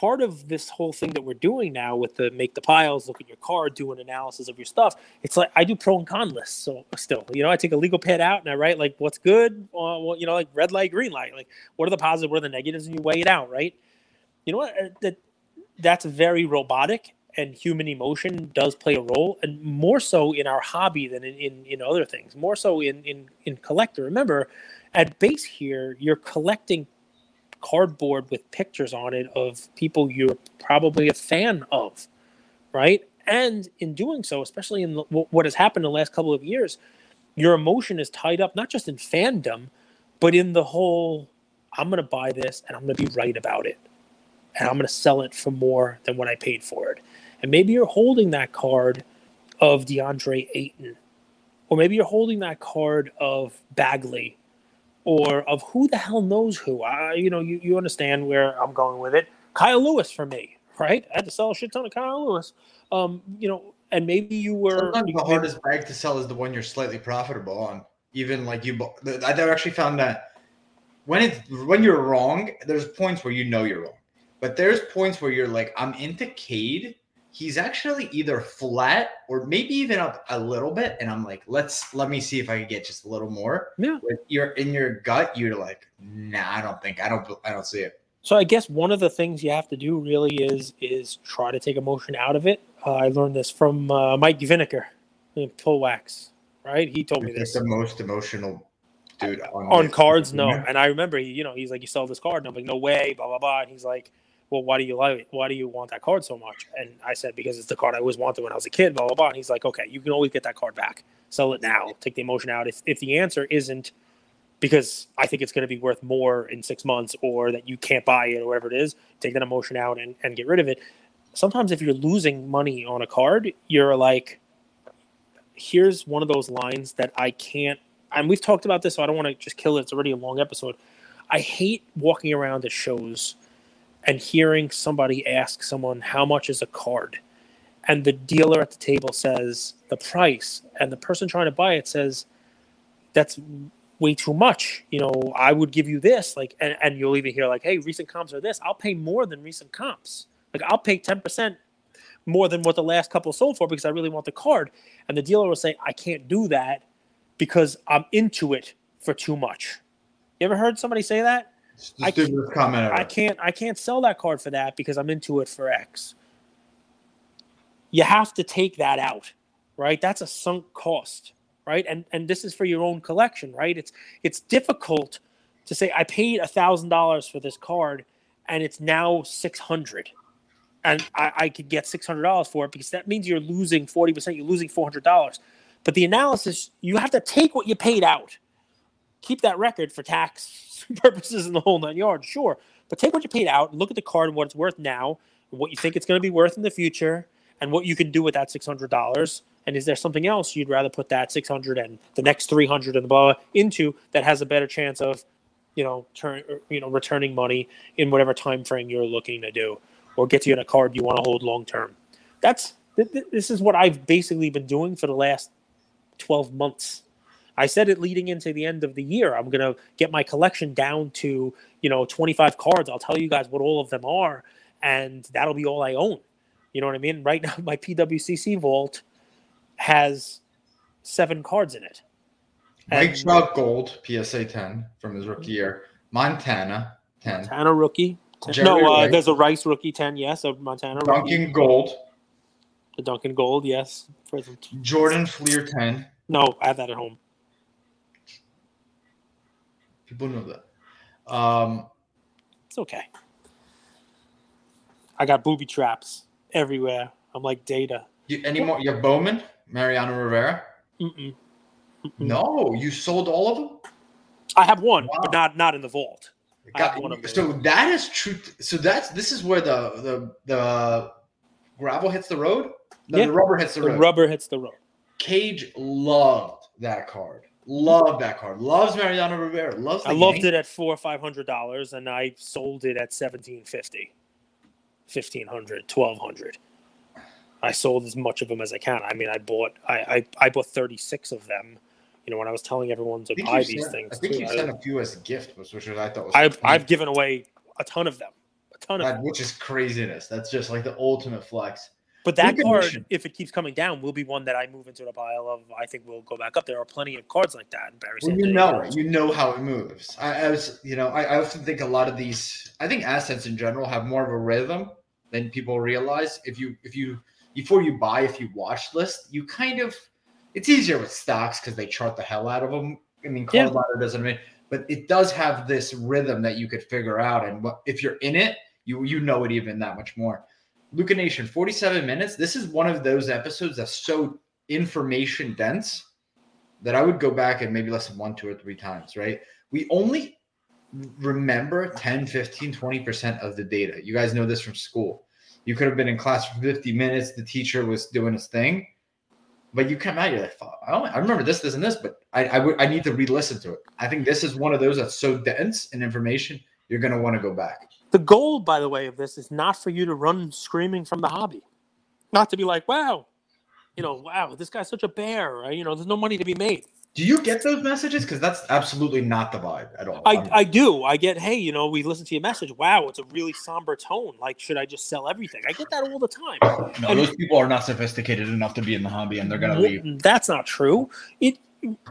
Part of this whole thing that we're doing now with the make the piles, look at your card, do an analysis of your stuff, it's like I do pro and con lists. So still, you know, I take a legal pad out and I write like what's good, uh, well, you know, like red light, green light, like what are the positives, what are the negatives, and you weigh it out, right? You know what? Uh, That that's very robotic and human emotion does play a role and more so in our hobby than in, in, in other things more so in, in in collector remember at base here you're collecting cardboard with pictures on it of people you're probably a fan of right and in doing so especially in what has happened in the last couple of years your emotion is tied up not just in fandom but in the whole i'm going to buy this and i'm going to be right about it and I'm going to sell it for more than what I paid for it. And maybe you're holding that card of DeAndre Ayton, or maybe you're holding that card of Bagley, or of who the hell knows who. I, you know, you, you understand where I'm going with it. Kyle Lewis for me, right? I had to sell a shit ton of Kyle Lewis. Um, you know, and maybe you were. Sometimes the hardest bag to sell is the one you're slightly profitable on. Even like you, I actually found that when it's when you're wrong, there's points where you know you're wrong, but there's points where you're like, I'm into Cade. He's actually either flat or maybe even up a little bit, and I'm like, let's let me see if I can get just a little more. Yeah. With your in your gut, you're like, nah, I don't think I don't I don't see it. So I guess one of the things you have to do really is is try to take emotion out of it. Uh, I learned this from uh, Mike Vinegar, in Pull Wax, right? He told me He's this the most emotional dude on, on cards. No, and I remember he, you know, he's like, "You sell this card," and I'm like, "No way," blah blah blah. And he's like, "Well, why do you like? Why do you want that card so much?" And I said, "Because it's the card I always wanted when I was a kid." Blah blah blah. And he's like, "Okay, you can always get that card back. Sell it now. Take the emotion out. If if the answer isn't because I think it's going to be worth more in six months or that you can't buy it or whatever it is, take that emotion out and, and get rid of it. Sometimes if you're losing money on a card, you're like, here's one of those lines that I can't, and we've talked about this, so I don't want to just kill it. It's already a long episode. I hate walking around at shows and hearing somebody ask someone, how much is a card? And the dealer at the table says the price, and the person trying to buy it says, that's way too much. You know, I would give you this, like, and, and you'll even hear like, hey, recent comps are this. I'll pay more than recent comps. Like, I'll pay ten percent more than what the last couple sold for because I really want the card. And the dealer will say, I can't do that because I'm into it for too much. You ever heard somebody say that? I the stupidest comment ever. I can't I can't sell that card for that because I'm into it for X. You have to take that out, right? That's a sunk cost, right? And and this is for your own collection, right? It's it's difficult to say I paid a thousand dollars for this card and it's now six hundred. and I, I could get six hundred dollars for it because that means you're losing forty percent. You're losing four hundred dollars. But the analysis, you have to take what you paid out, keep that record for tax purposes and the whole nine yards, sure. But take what you paid out and look at the card and what it's worth now, and what you think it's going to be worth in the future, and what you can do with that six hundred dollars. And is there something else you'd rather put that six hundred and the next three hundred and blah into that has a better chance of, you know, turn you know returning money in whatever time frame you're looking to do, or gets you in a card you want to hold long term. That's th- th- this is what I've basically been doing for the last 12 months. I said it leading into the end of the year. I'm going to get my collection down to, you know, 25 cards. I'll tell you guys what all of them are, and that'll be all I own. You know what I mean? Right now, my PWCC vault has seven cards in it. Mike Trout Gold, PSA 10 from his rookie year. Montana 10. Montana rookie. Jerry no, uh, there's a Rice rookie 10, yes. A Montana rookie. Duncan Gold. The Duncan Gold, yes. Jordan Fleer 10. No, I have that at home. People know that. Um, It's okay. I got booby traps everywhere. I'm like data. you, any more? You have Bowman, Mariano Rivera. Mm-mm. Mm-mm. No, you sold all of them. I have one, Wow. but not not in the vault. I have one of them. so that is true. So that's this is where the the the gravel hits the road. No, Yeah. the rubber hits the The road. rubber hits the road. Cage loved that card. Loved that card. Loves Mariano Rivera. Loves. I loved Yankees. it at four or five hundred dollars, and I sold it at seventeen fifty, fifteen hundred, twelve hundred. I sold as much of them as I can. I mean, I bought I I, I bought thirty six of them. You know, when I was telling everyone to buy these sent- things, I think too, you sent a few as a gift, which I thought was. I've. I've given away a ton of them, a ton of them. Which is craziness. That's just like the ultimate flex. But that card, if it keeps coming down, will be one that I move into the pile of. I think we'll go back up. There are plenty of cards like that. Barry Well, you know cards. You know how it moves. I, I was, you know, I, I often think a lot of these. I think assets in general have more of a rhythm than people realize. If you, if you, before you buy, if you watch list, you kind of. It's easier with stocks because they chart the hell out of them. I mean, Yeah. card ladder doesn't mean, but it does have this rhythm that you could figure out, and what, if you're in it, you you know it even that much more. Luca Nation, 47 minutes. This is one of those episodes that's so information dense that I would go back and maybe listen one, two, or three times, right? We only remember 10, 15, 20% of the data. You guys know this from school. You could have been in class for 50 minutes, the teacher was doing his thing, but you come out, you're like, I, only, I remember this, this, and this, but I, I, would, I need to re listen to it. I think this is one of those that's so dense in information, you're going to want to go back. The goal, by the way, of this is not for you to run screaming from the hobby, not to be like, "Wow, you know, wow, this guy's such a bear." Right? You know, there's no money to be made. Do you get those messages? Because that's absolutely not the vibe at all. I, I'm- do. I get, hey, you know, we listen to your message. Wow, it's a really somber tone. Like, should I just sell everything? I get that all the time. No, And- those people are not sophisticated enough to be in the hobby, and they're gonna leave. That's not true. It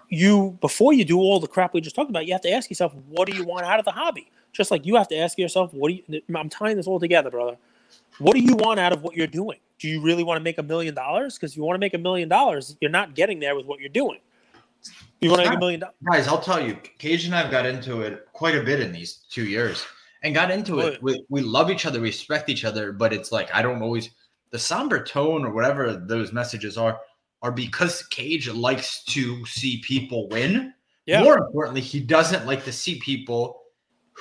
you before you do all the crap we just talked about, you have to ask yourself, what do you want out of the hobby? Just like you have to ask yourself, what do you? I'm tying this all together, brother. What do you want out of what you're doing? Do you really want to make a million dollars? Because you want to make a million dollars, you're not getting there with what you're doing. You want to make a million dollars? guys, I'll tell you, Cage and I've got into it quite a bit in these two years, and got into it. We, we love each other, respect each other, but it's like I don't always the somber tone or whatever those messages are are because Cage likes to see people win. Yeah. More importantly, he doesn't like to see people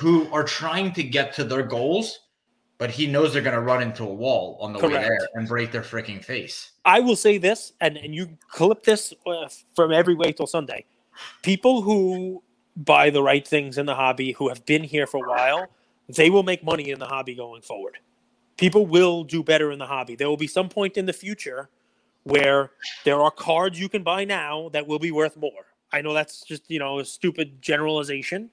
who are trying to get to their goals, but he knows they're going to run into a wall on the way there and break their freaking face. I will say this, and, and you clip this uh, from every way till Sunday. People who buy the right things in the hobby, who have been here for a while, they will make money in the hobby going forward. People will do better in the hobby. There will be some point in the future where there are cards you can buy now that will be worth more. I know that's just, you know, a stupid generalization.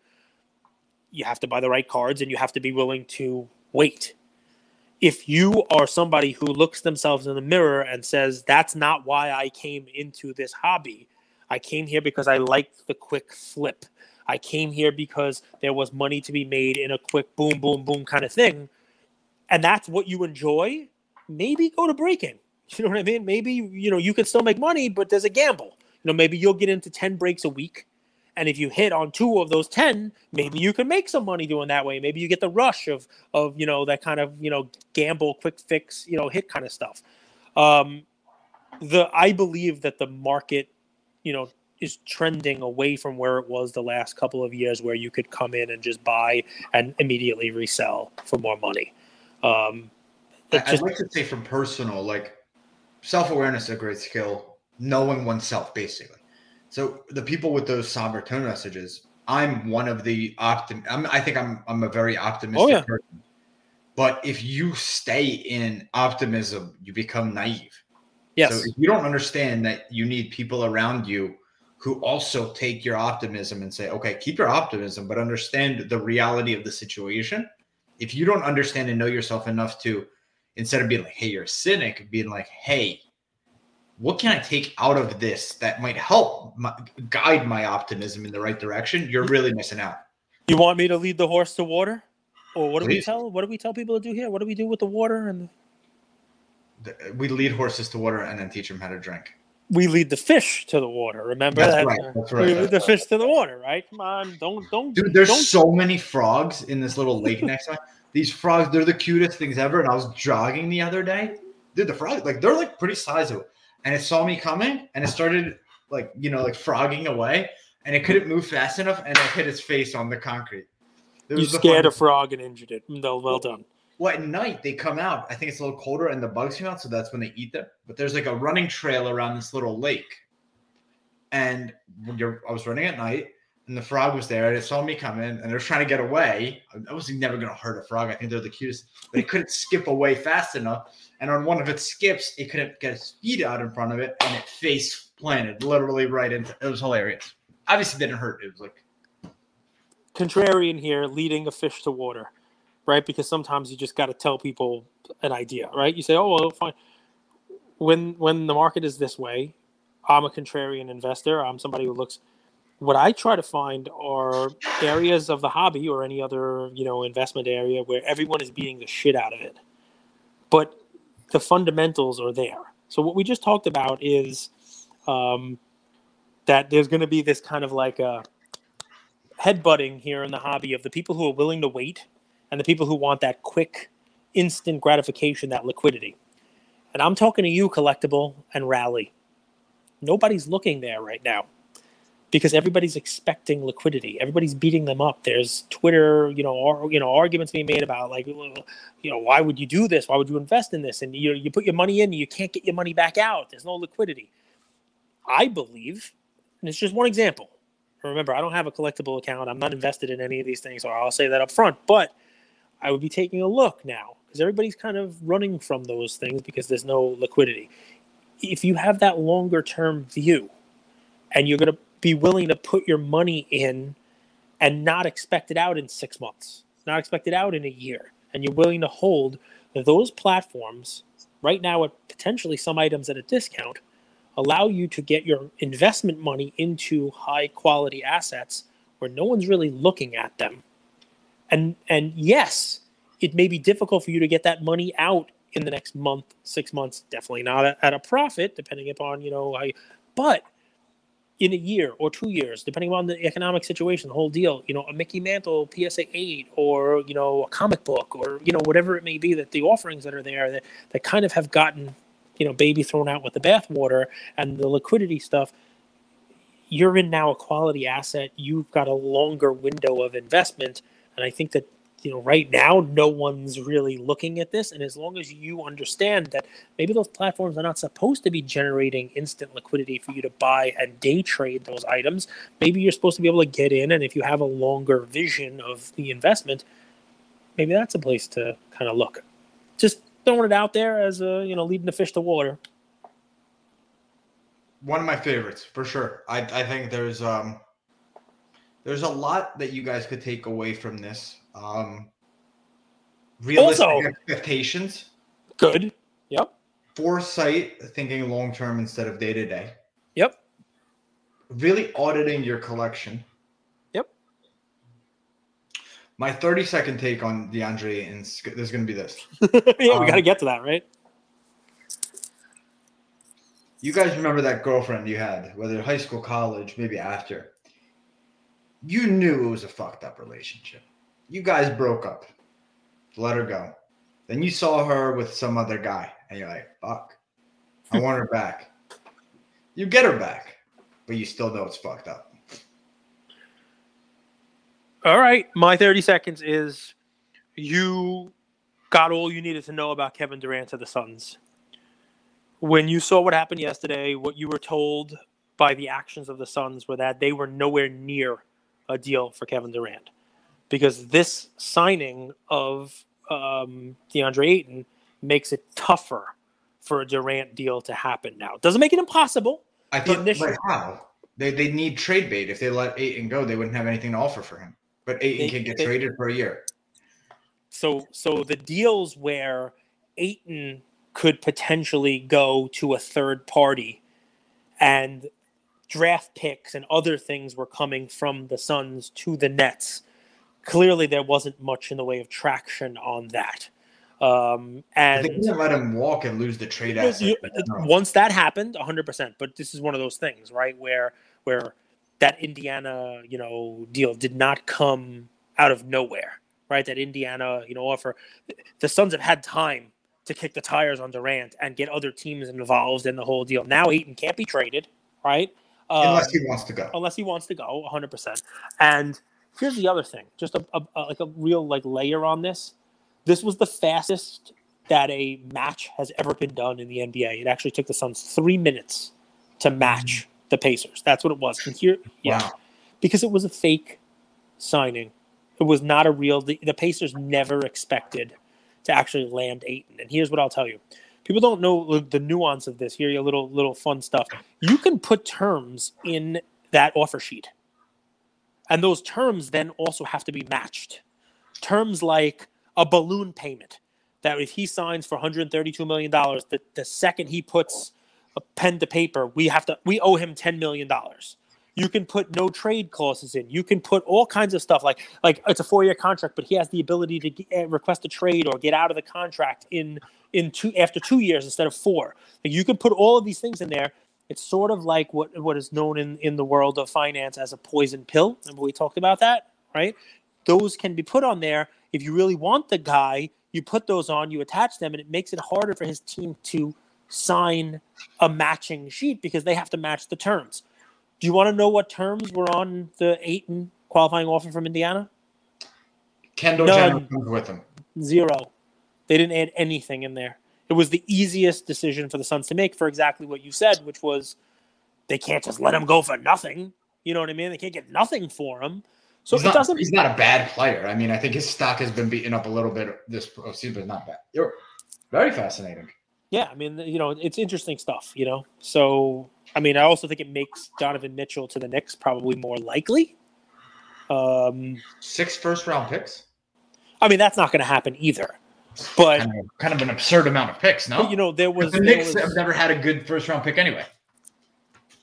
You have to buy the right cards and you have to be willing to wait if you are somebody who looks themselves in the mirror and says that's not why I came into this hobby. I came here because I liked the quick flip. I came here because there was money to be made in a quick boom boom boom kind of thing. And that's what you enjoy. Maybe go to breaking. You know what I mean? Maybe you know you can still make money, but there's a gamble. You know, maybe you'll get into 10 breaks a week And if you hit on two of those 10, maybe you can make some money doing that way. Maybe you get the rush of, of you know, that kind of, you know, gamble, quick fix, you know, hit kind of stuff. Um, the I believe that the market, you know, is trending away from where it was the last couple of years where you could come in and just buy and immediately resell for more money. Um, I'd just- like to say from personal, like self awareness is a great skill, knowing oneself basically. So the people with those somber tone messages, I'm one of the optim. I'm, I think I'm I'm a very optimistic oh, yeah. person. But if you stay in optimism, you become naive. yes. So if you don't understand that you need people around you who also take your optimism and say, okay, keep your optimism, but understand the reality of the situation. If you don't understand and know yourself enough to, instead of being like, hey, you're a cynic, being like, hey, what can I take out of this that might help my, guide my optimism in the right direction? You're mm-hmm. really missing out. You want me to lead the horse to water, or what do we tell? What do we tell people to do here? What do we do with the water? And The- We lead horses to water and then teach them how to drink. we lead the fish to the water. Remember That's that? right. That's We right. lead the fish to the water, right? Come on, don't don't Dude, there's don't. so many frogs in this little lake next to me. These frogs, they're the cutest things ever. And I was jogging the other day. Dude, the frogs, like they're like pretty sizable. And it saw me coming and it started like, you know, like frogging away. And it couldn't move fast enough and it hit its face on the concrete. You scared a frog and injured it. No, well done. Well, at night they come out. I think it's a little colder and the bugs come out, so that's when they eat them. But there's like a running trail around this little lake. And when you're, I was running at night, and the frog was there, and it saw me coming, and they're trying to get away. I was never gonna hurt a frog. I think they're the cutest, but it couldn't skip away fast enough. And on one of its skips, it couldn't get its feet out in front of it, and it face planted literally right into. It was hilarious. Obviously, didn't hurt. It was like Contrarian here, leading a fish to water, right? Because sometimes you just got to tell people an idea, right? You say, "Oh, well, fine." When when the market is this way, I'm a contrarian investor. I'm somebody who looks. What I try to find are areas of the hobby or any other you know investment area where everyone is beating the shit out of it, but the fundamentals are there. So what we just talked about is um, that there's going to be this kind of like a headbutting here in the hobby of the people who are willing to wait and the people who want that quick, instant gratification, that liquidity. And I'm talking to you, Collectable and rally. Nobody's looking there right now because everybody's expecting liquidity. Everybody's beating them up. There's Twitter, you know, you know, arguments being made about like, you know, why would you do this? Why would you invest in this? And you you put your money in, you can't get your money back out. There's no liquidity. I believe, and it's just one example. Remember, I don't have a Collectable account. I'm not invested in any of these things, so I'll say that up front. But I would be taking a look now because everybody's kind of running from those things because there's no liquidity. If you have that longer term view and you're going to be willing to put your money in and not expect it out in six months, not expect it out in a year, and you're willing to hold those platforms right now at potentially some items at a discount allow you to get your investment money into high quality assets where no one's really looking at them. And and yes, it may be difficult for you to get that money out in the next month, six months, definitely not at, a profit, depending upon, you know, you, but in a year or two years, depending on the economic situation, the whole deal, you know, a Mickey Mantle PSA 8 or, you know, a comic book or, you know, whatever it may be that the offerings that are there that, that kind of have gotten, you know, baby thrown out with the bathwater and the liquidity stuff, you're in now a quality asset. You've got a longer window of investment. And I think that, you know, right now, no one's really looking at this. And as long as you understand that maybe those platforms are not supposed to be generating instant liquidity for you to buy and day trade those items, maybe you're supposed to be able to get in. And if you have a longer vision of the investment, maybe that's a place to kind of look. Just throwing it out there as a, you know, leading the fish to water. one of my favorites for sure. I, I think there's um there's a lot that you guys could take away from this. Um realistic Also- expectations, Good. Yep. foresight, thinking long term instead of day to day. Yep. Really auditing your collection. Yep. My 30 second take on DeAndre and there's going to be this. yeah, we Um, got to get to that, right? You guys remember that girlfriend you had, whether high school, college, maybe after. you knew it was a fucked up relationship. You guys broke up. Let her go. Then you saw her with some other guy, and you're like, fuck. I want her back. You get her back, but you still know it's fucked up. All right, my 30 seconds is you got all you needed to know about Kevin Durant to the Suns. When you saw what happened yesterday, what you were told by the actions of the Suns were that they were nowhere near a deal for Kevin Durant because this signing of um, DeAndre Ayton makes it tougher for a Durant deal to happen now. Doesn't make it impossible. I thought, initial- but how? They, they need trade bait. If they let Ayton go, they wouldn't have anything to offer for him. But Ayton They- can get they- traded for a year. So so the deals where Ayton could potentially go to a third party and draft picks and other things were coming from the Suns to the Nets. Clearly there wasn't much in the way of traction on that. Um, If they and didn't let him walk and lose the trade asset. you- once that happened 100% but this is one of those things right where where that indiana you know deal did not come out of nowhere right that indiana you know offer the suns have had time to kick the tires on durant and get other teams involved in the whole deal now Ayton can't be traded right Um, Unless he wants to go. unless he wants to go 100% and here's the other thing just a, a, a- like a real like layer on this. This was the fastest that a match has ever been done in the nba it actually took the suns three minutes to match mm. the pacers. That's what it was. And here yeah. Wow. because it was a fake signing. It was not a real the, the pacers never expected to actually land Ayton. and here's what i'll tell you. People don't know the nuance of this. Here a little little fun stuff. You can put terms in that offer sheet. And those terms then also have to be matched. Terms like a balloon payment that if he signs for $132 million, the, the second he puts a pen to paper, we have to we owe him $10 million. You can put no trade clauses in. You can put all kinds of stuff like like it's a four year contract, but he has the ability to get, uh, request a trade or get out of the contract in in two after two years instead of four. Like you can put all of these things in there it's sort of like what what is known in in the world of finance as a poison pill. Remember we talked about that, right? Those can be put on there if you really want the guy. You put those on, you attach them, and it makes it harder for his team to sign a matching sheet because they have to match the terms. Do you want to know what terms were on the Ayton qualifying offer from Indiana? Kendall None. Jenner comes with him. Zero. They didn't add anything in there. It was the easiest decision for the Suns to make for exactly what you said, which was they can't just let him go for nothing. You know what I mean? They can't get nothing for him. So he's it not, doesn't. He's not a bad player. I mean, I think his stock has been beaten up a little bit this season, but not bad. You're very fascinating. Yeah, I mean, you know, it's interesting stuff. You know, so I mean, I also think it makes Donovan Mitchell to the Knicks probably more likely. Um, Six first round picks. I mean, that's not going to happen either. But Kind of, kind of an absurd amount of picks, no? but, you know, there was the Knicks was- have never had a good first round pick anyway.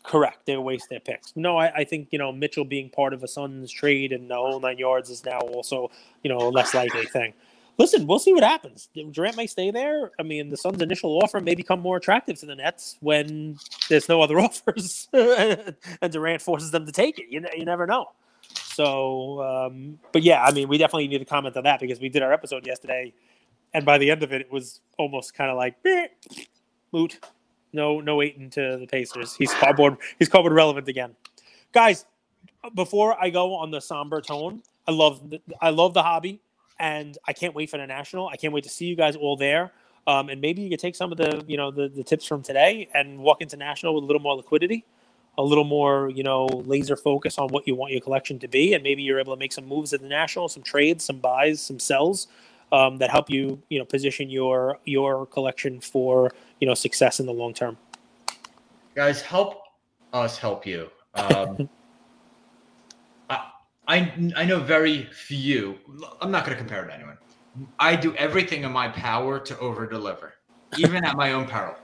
Correct. They waste their picks. No, I, I think you know Mitchell being part of a Suns trade and the whole nine yards is now also you know a less likely thing. Listen, we'll see what happens. Durant may stay there. I mean, the Suns' initial offer may become more attractive to the Nets when there's no other offers, and Durant forces them to take it. You ne- you never know. So, um, but yeah, I mean, we definitely need to comment on that because we did our episode yesterday, and by the end of it, it was almost kind of like "Meh, moot. No, no Ayton to the Pacers. He's cardboard. He's cardboard relevant again, guys. Before I go on the somber tone, I love the, I love the hobby, and I can't wait for the national. I can't wait to see you guys all there. Um, and maybe you could take some of the you know the, the tips from today and walk into national with a little more liquidity, a little more you know laser focus on what you want your collection to be, and maybe you're able to make some moves at the national, some trades, some buys, some sells um, that help you you know position your your collection for you know success in the long term. Guys, help us help you. Um, I, I I know very few. I'm not going to compare it to anyone. I do everything in my power to over deliver, even at my own peril.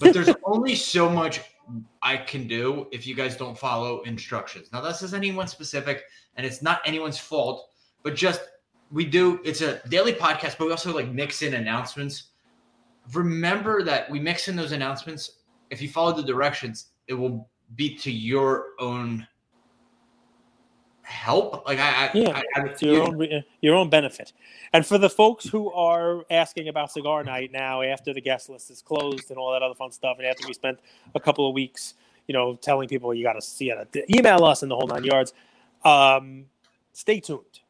But there's only so much I can do if you guys don't follow instructions. Now, this is anyone specific, and it's not anyone's fault, but just we do. It's a daily podcast, but we also like mix in announcements. Remember that we mix in those announcements. If you follow the directions, it will be to your own help? Like I, I, Yeah, I, I your own your own benefit. And for the folks who are asking about cigar night now, after the guest list is closed and all that other fun stuff, and after we spent a couple of weeks, you know, telling people you got to see it, email us in the whole nine yards. Um, stay tuned,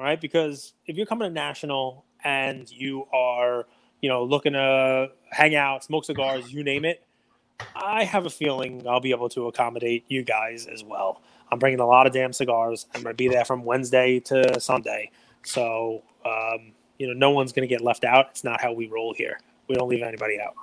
right? Because if you're coming to national and you are, you know, looking to hang out, smoke cigars, you name it, I have a feeling I'll be able to accommodate you guys as well. I'm bringing a lot of damn cigars. I'm going to be there from Wednesday to Sunday. So, um, you know, no one's going to get left out. It's not how we roll here. We don't leave anybody out.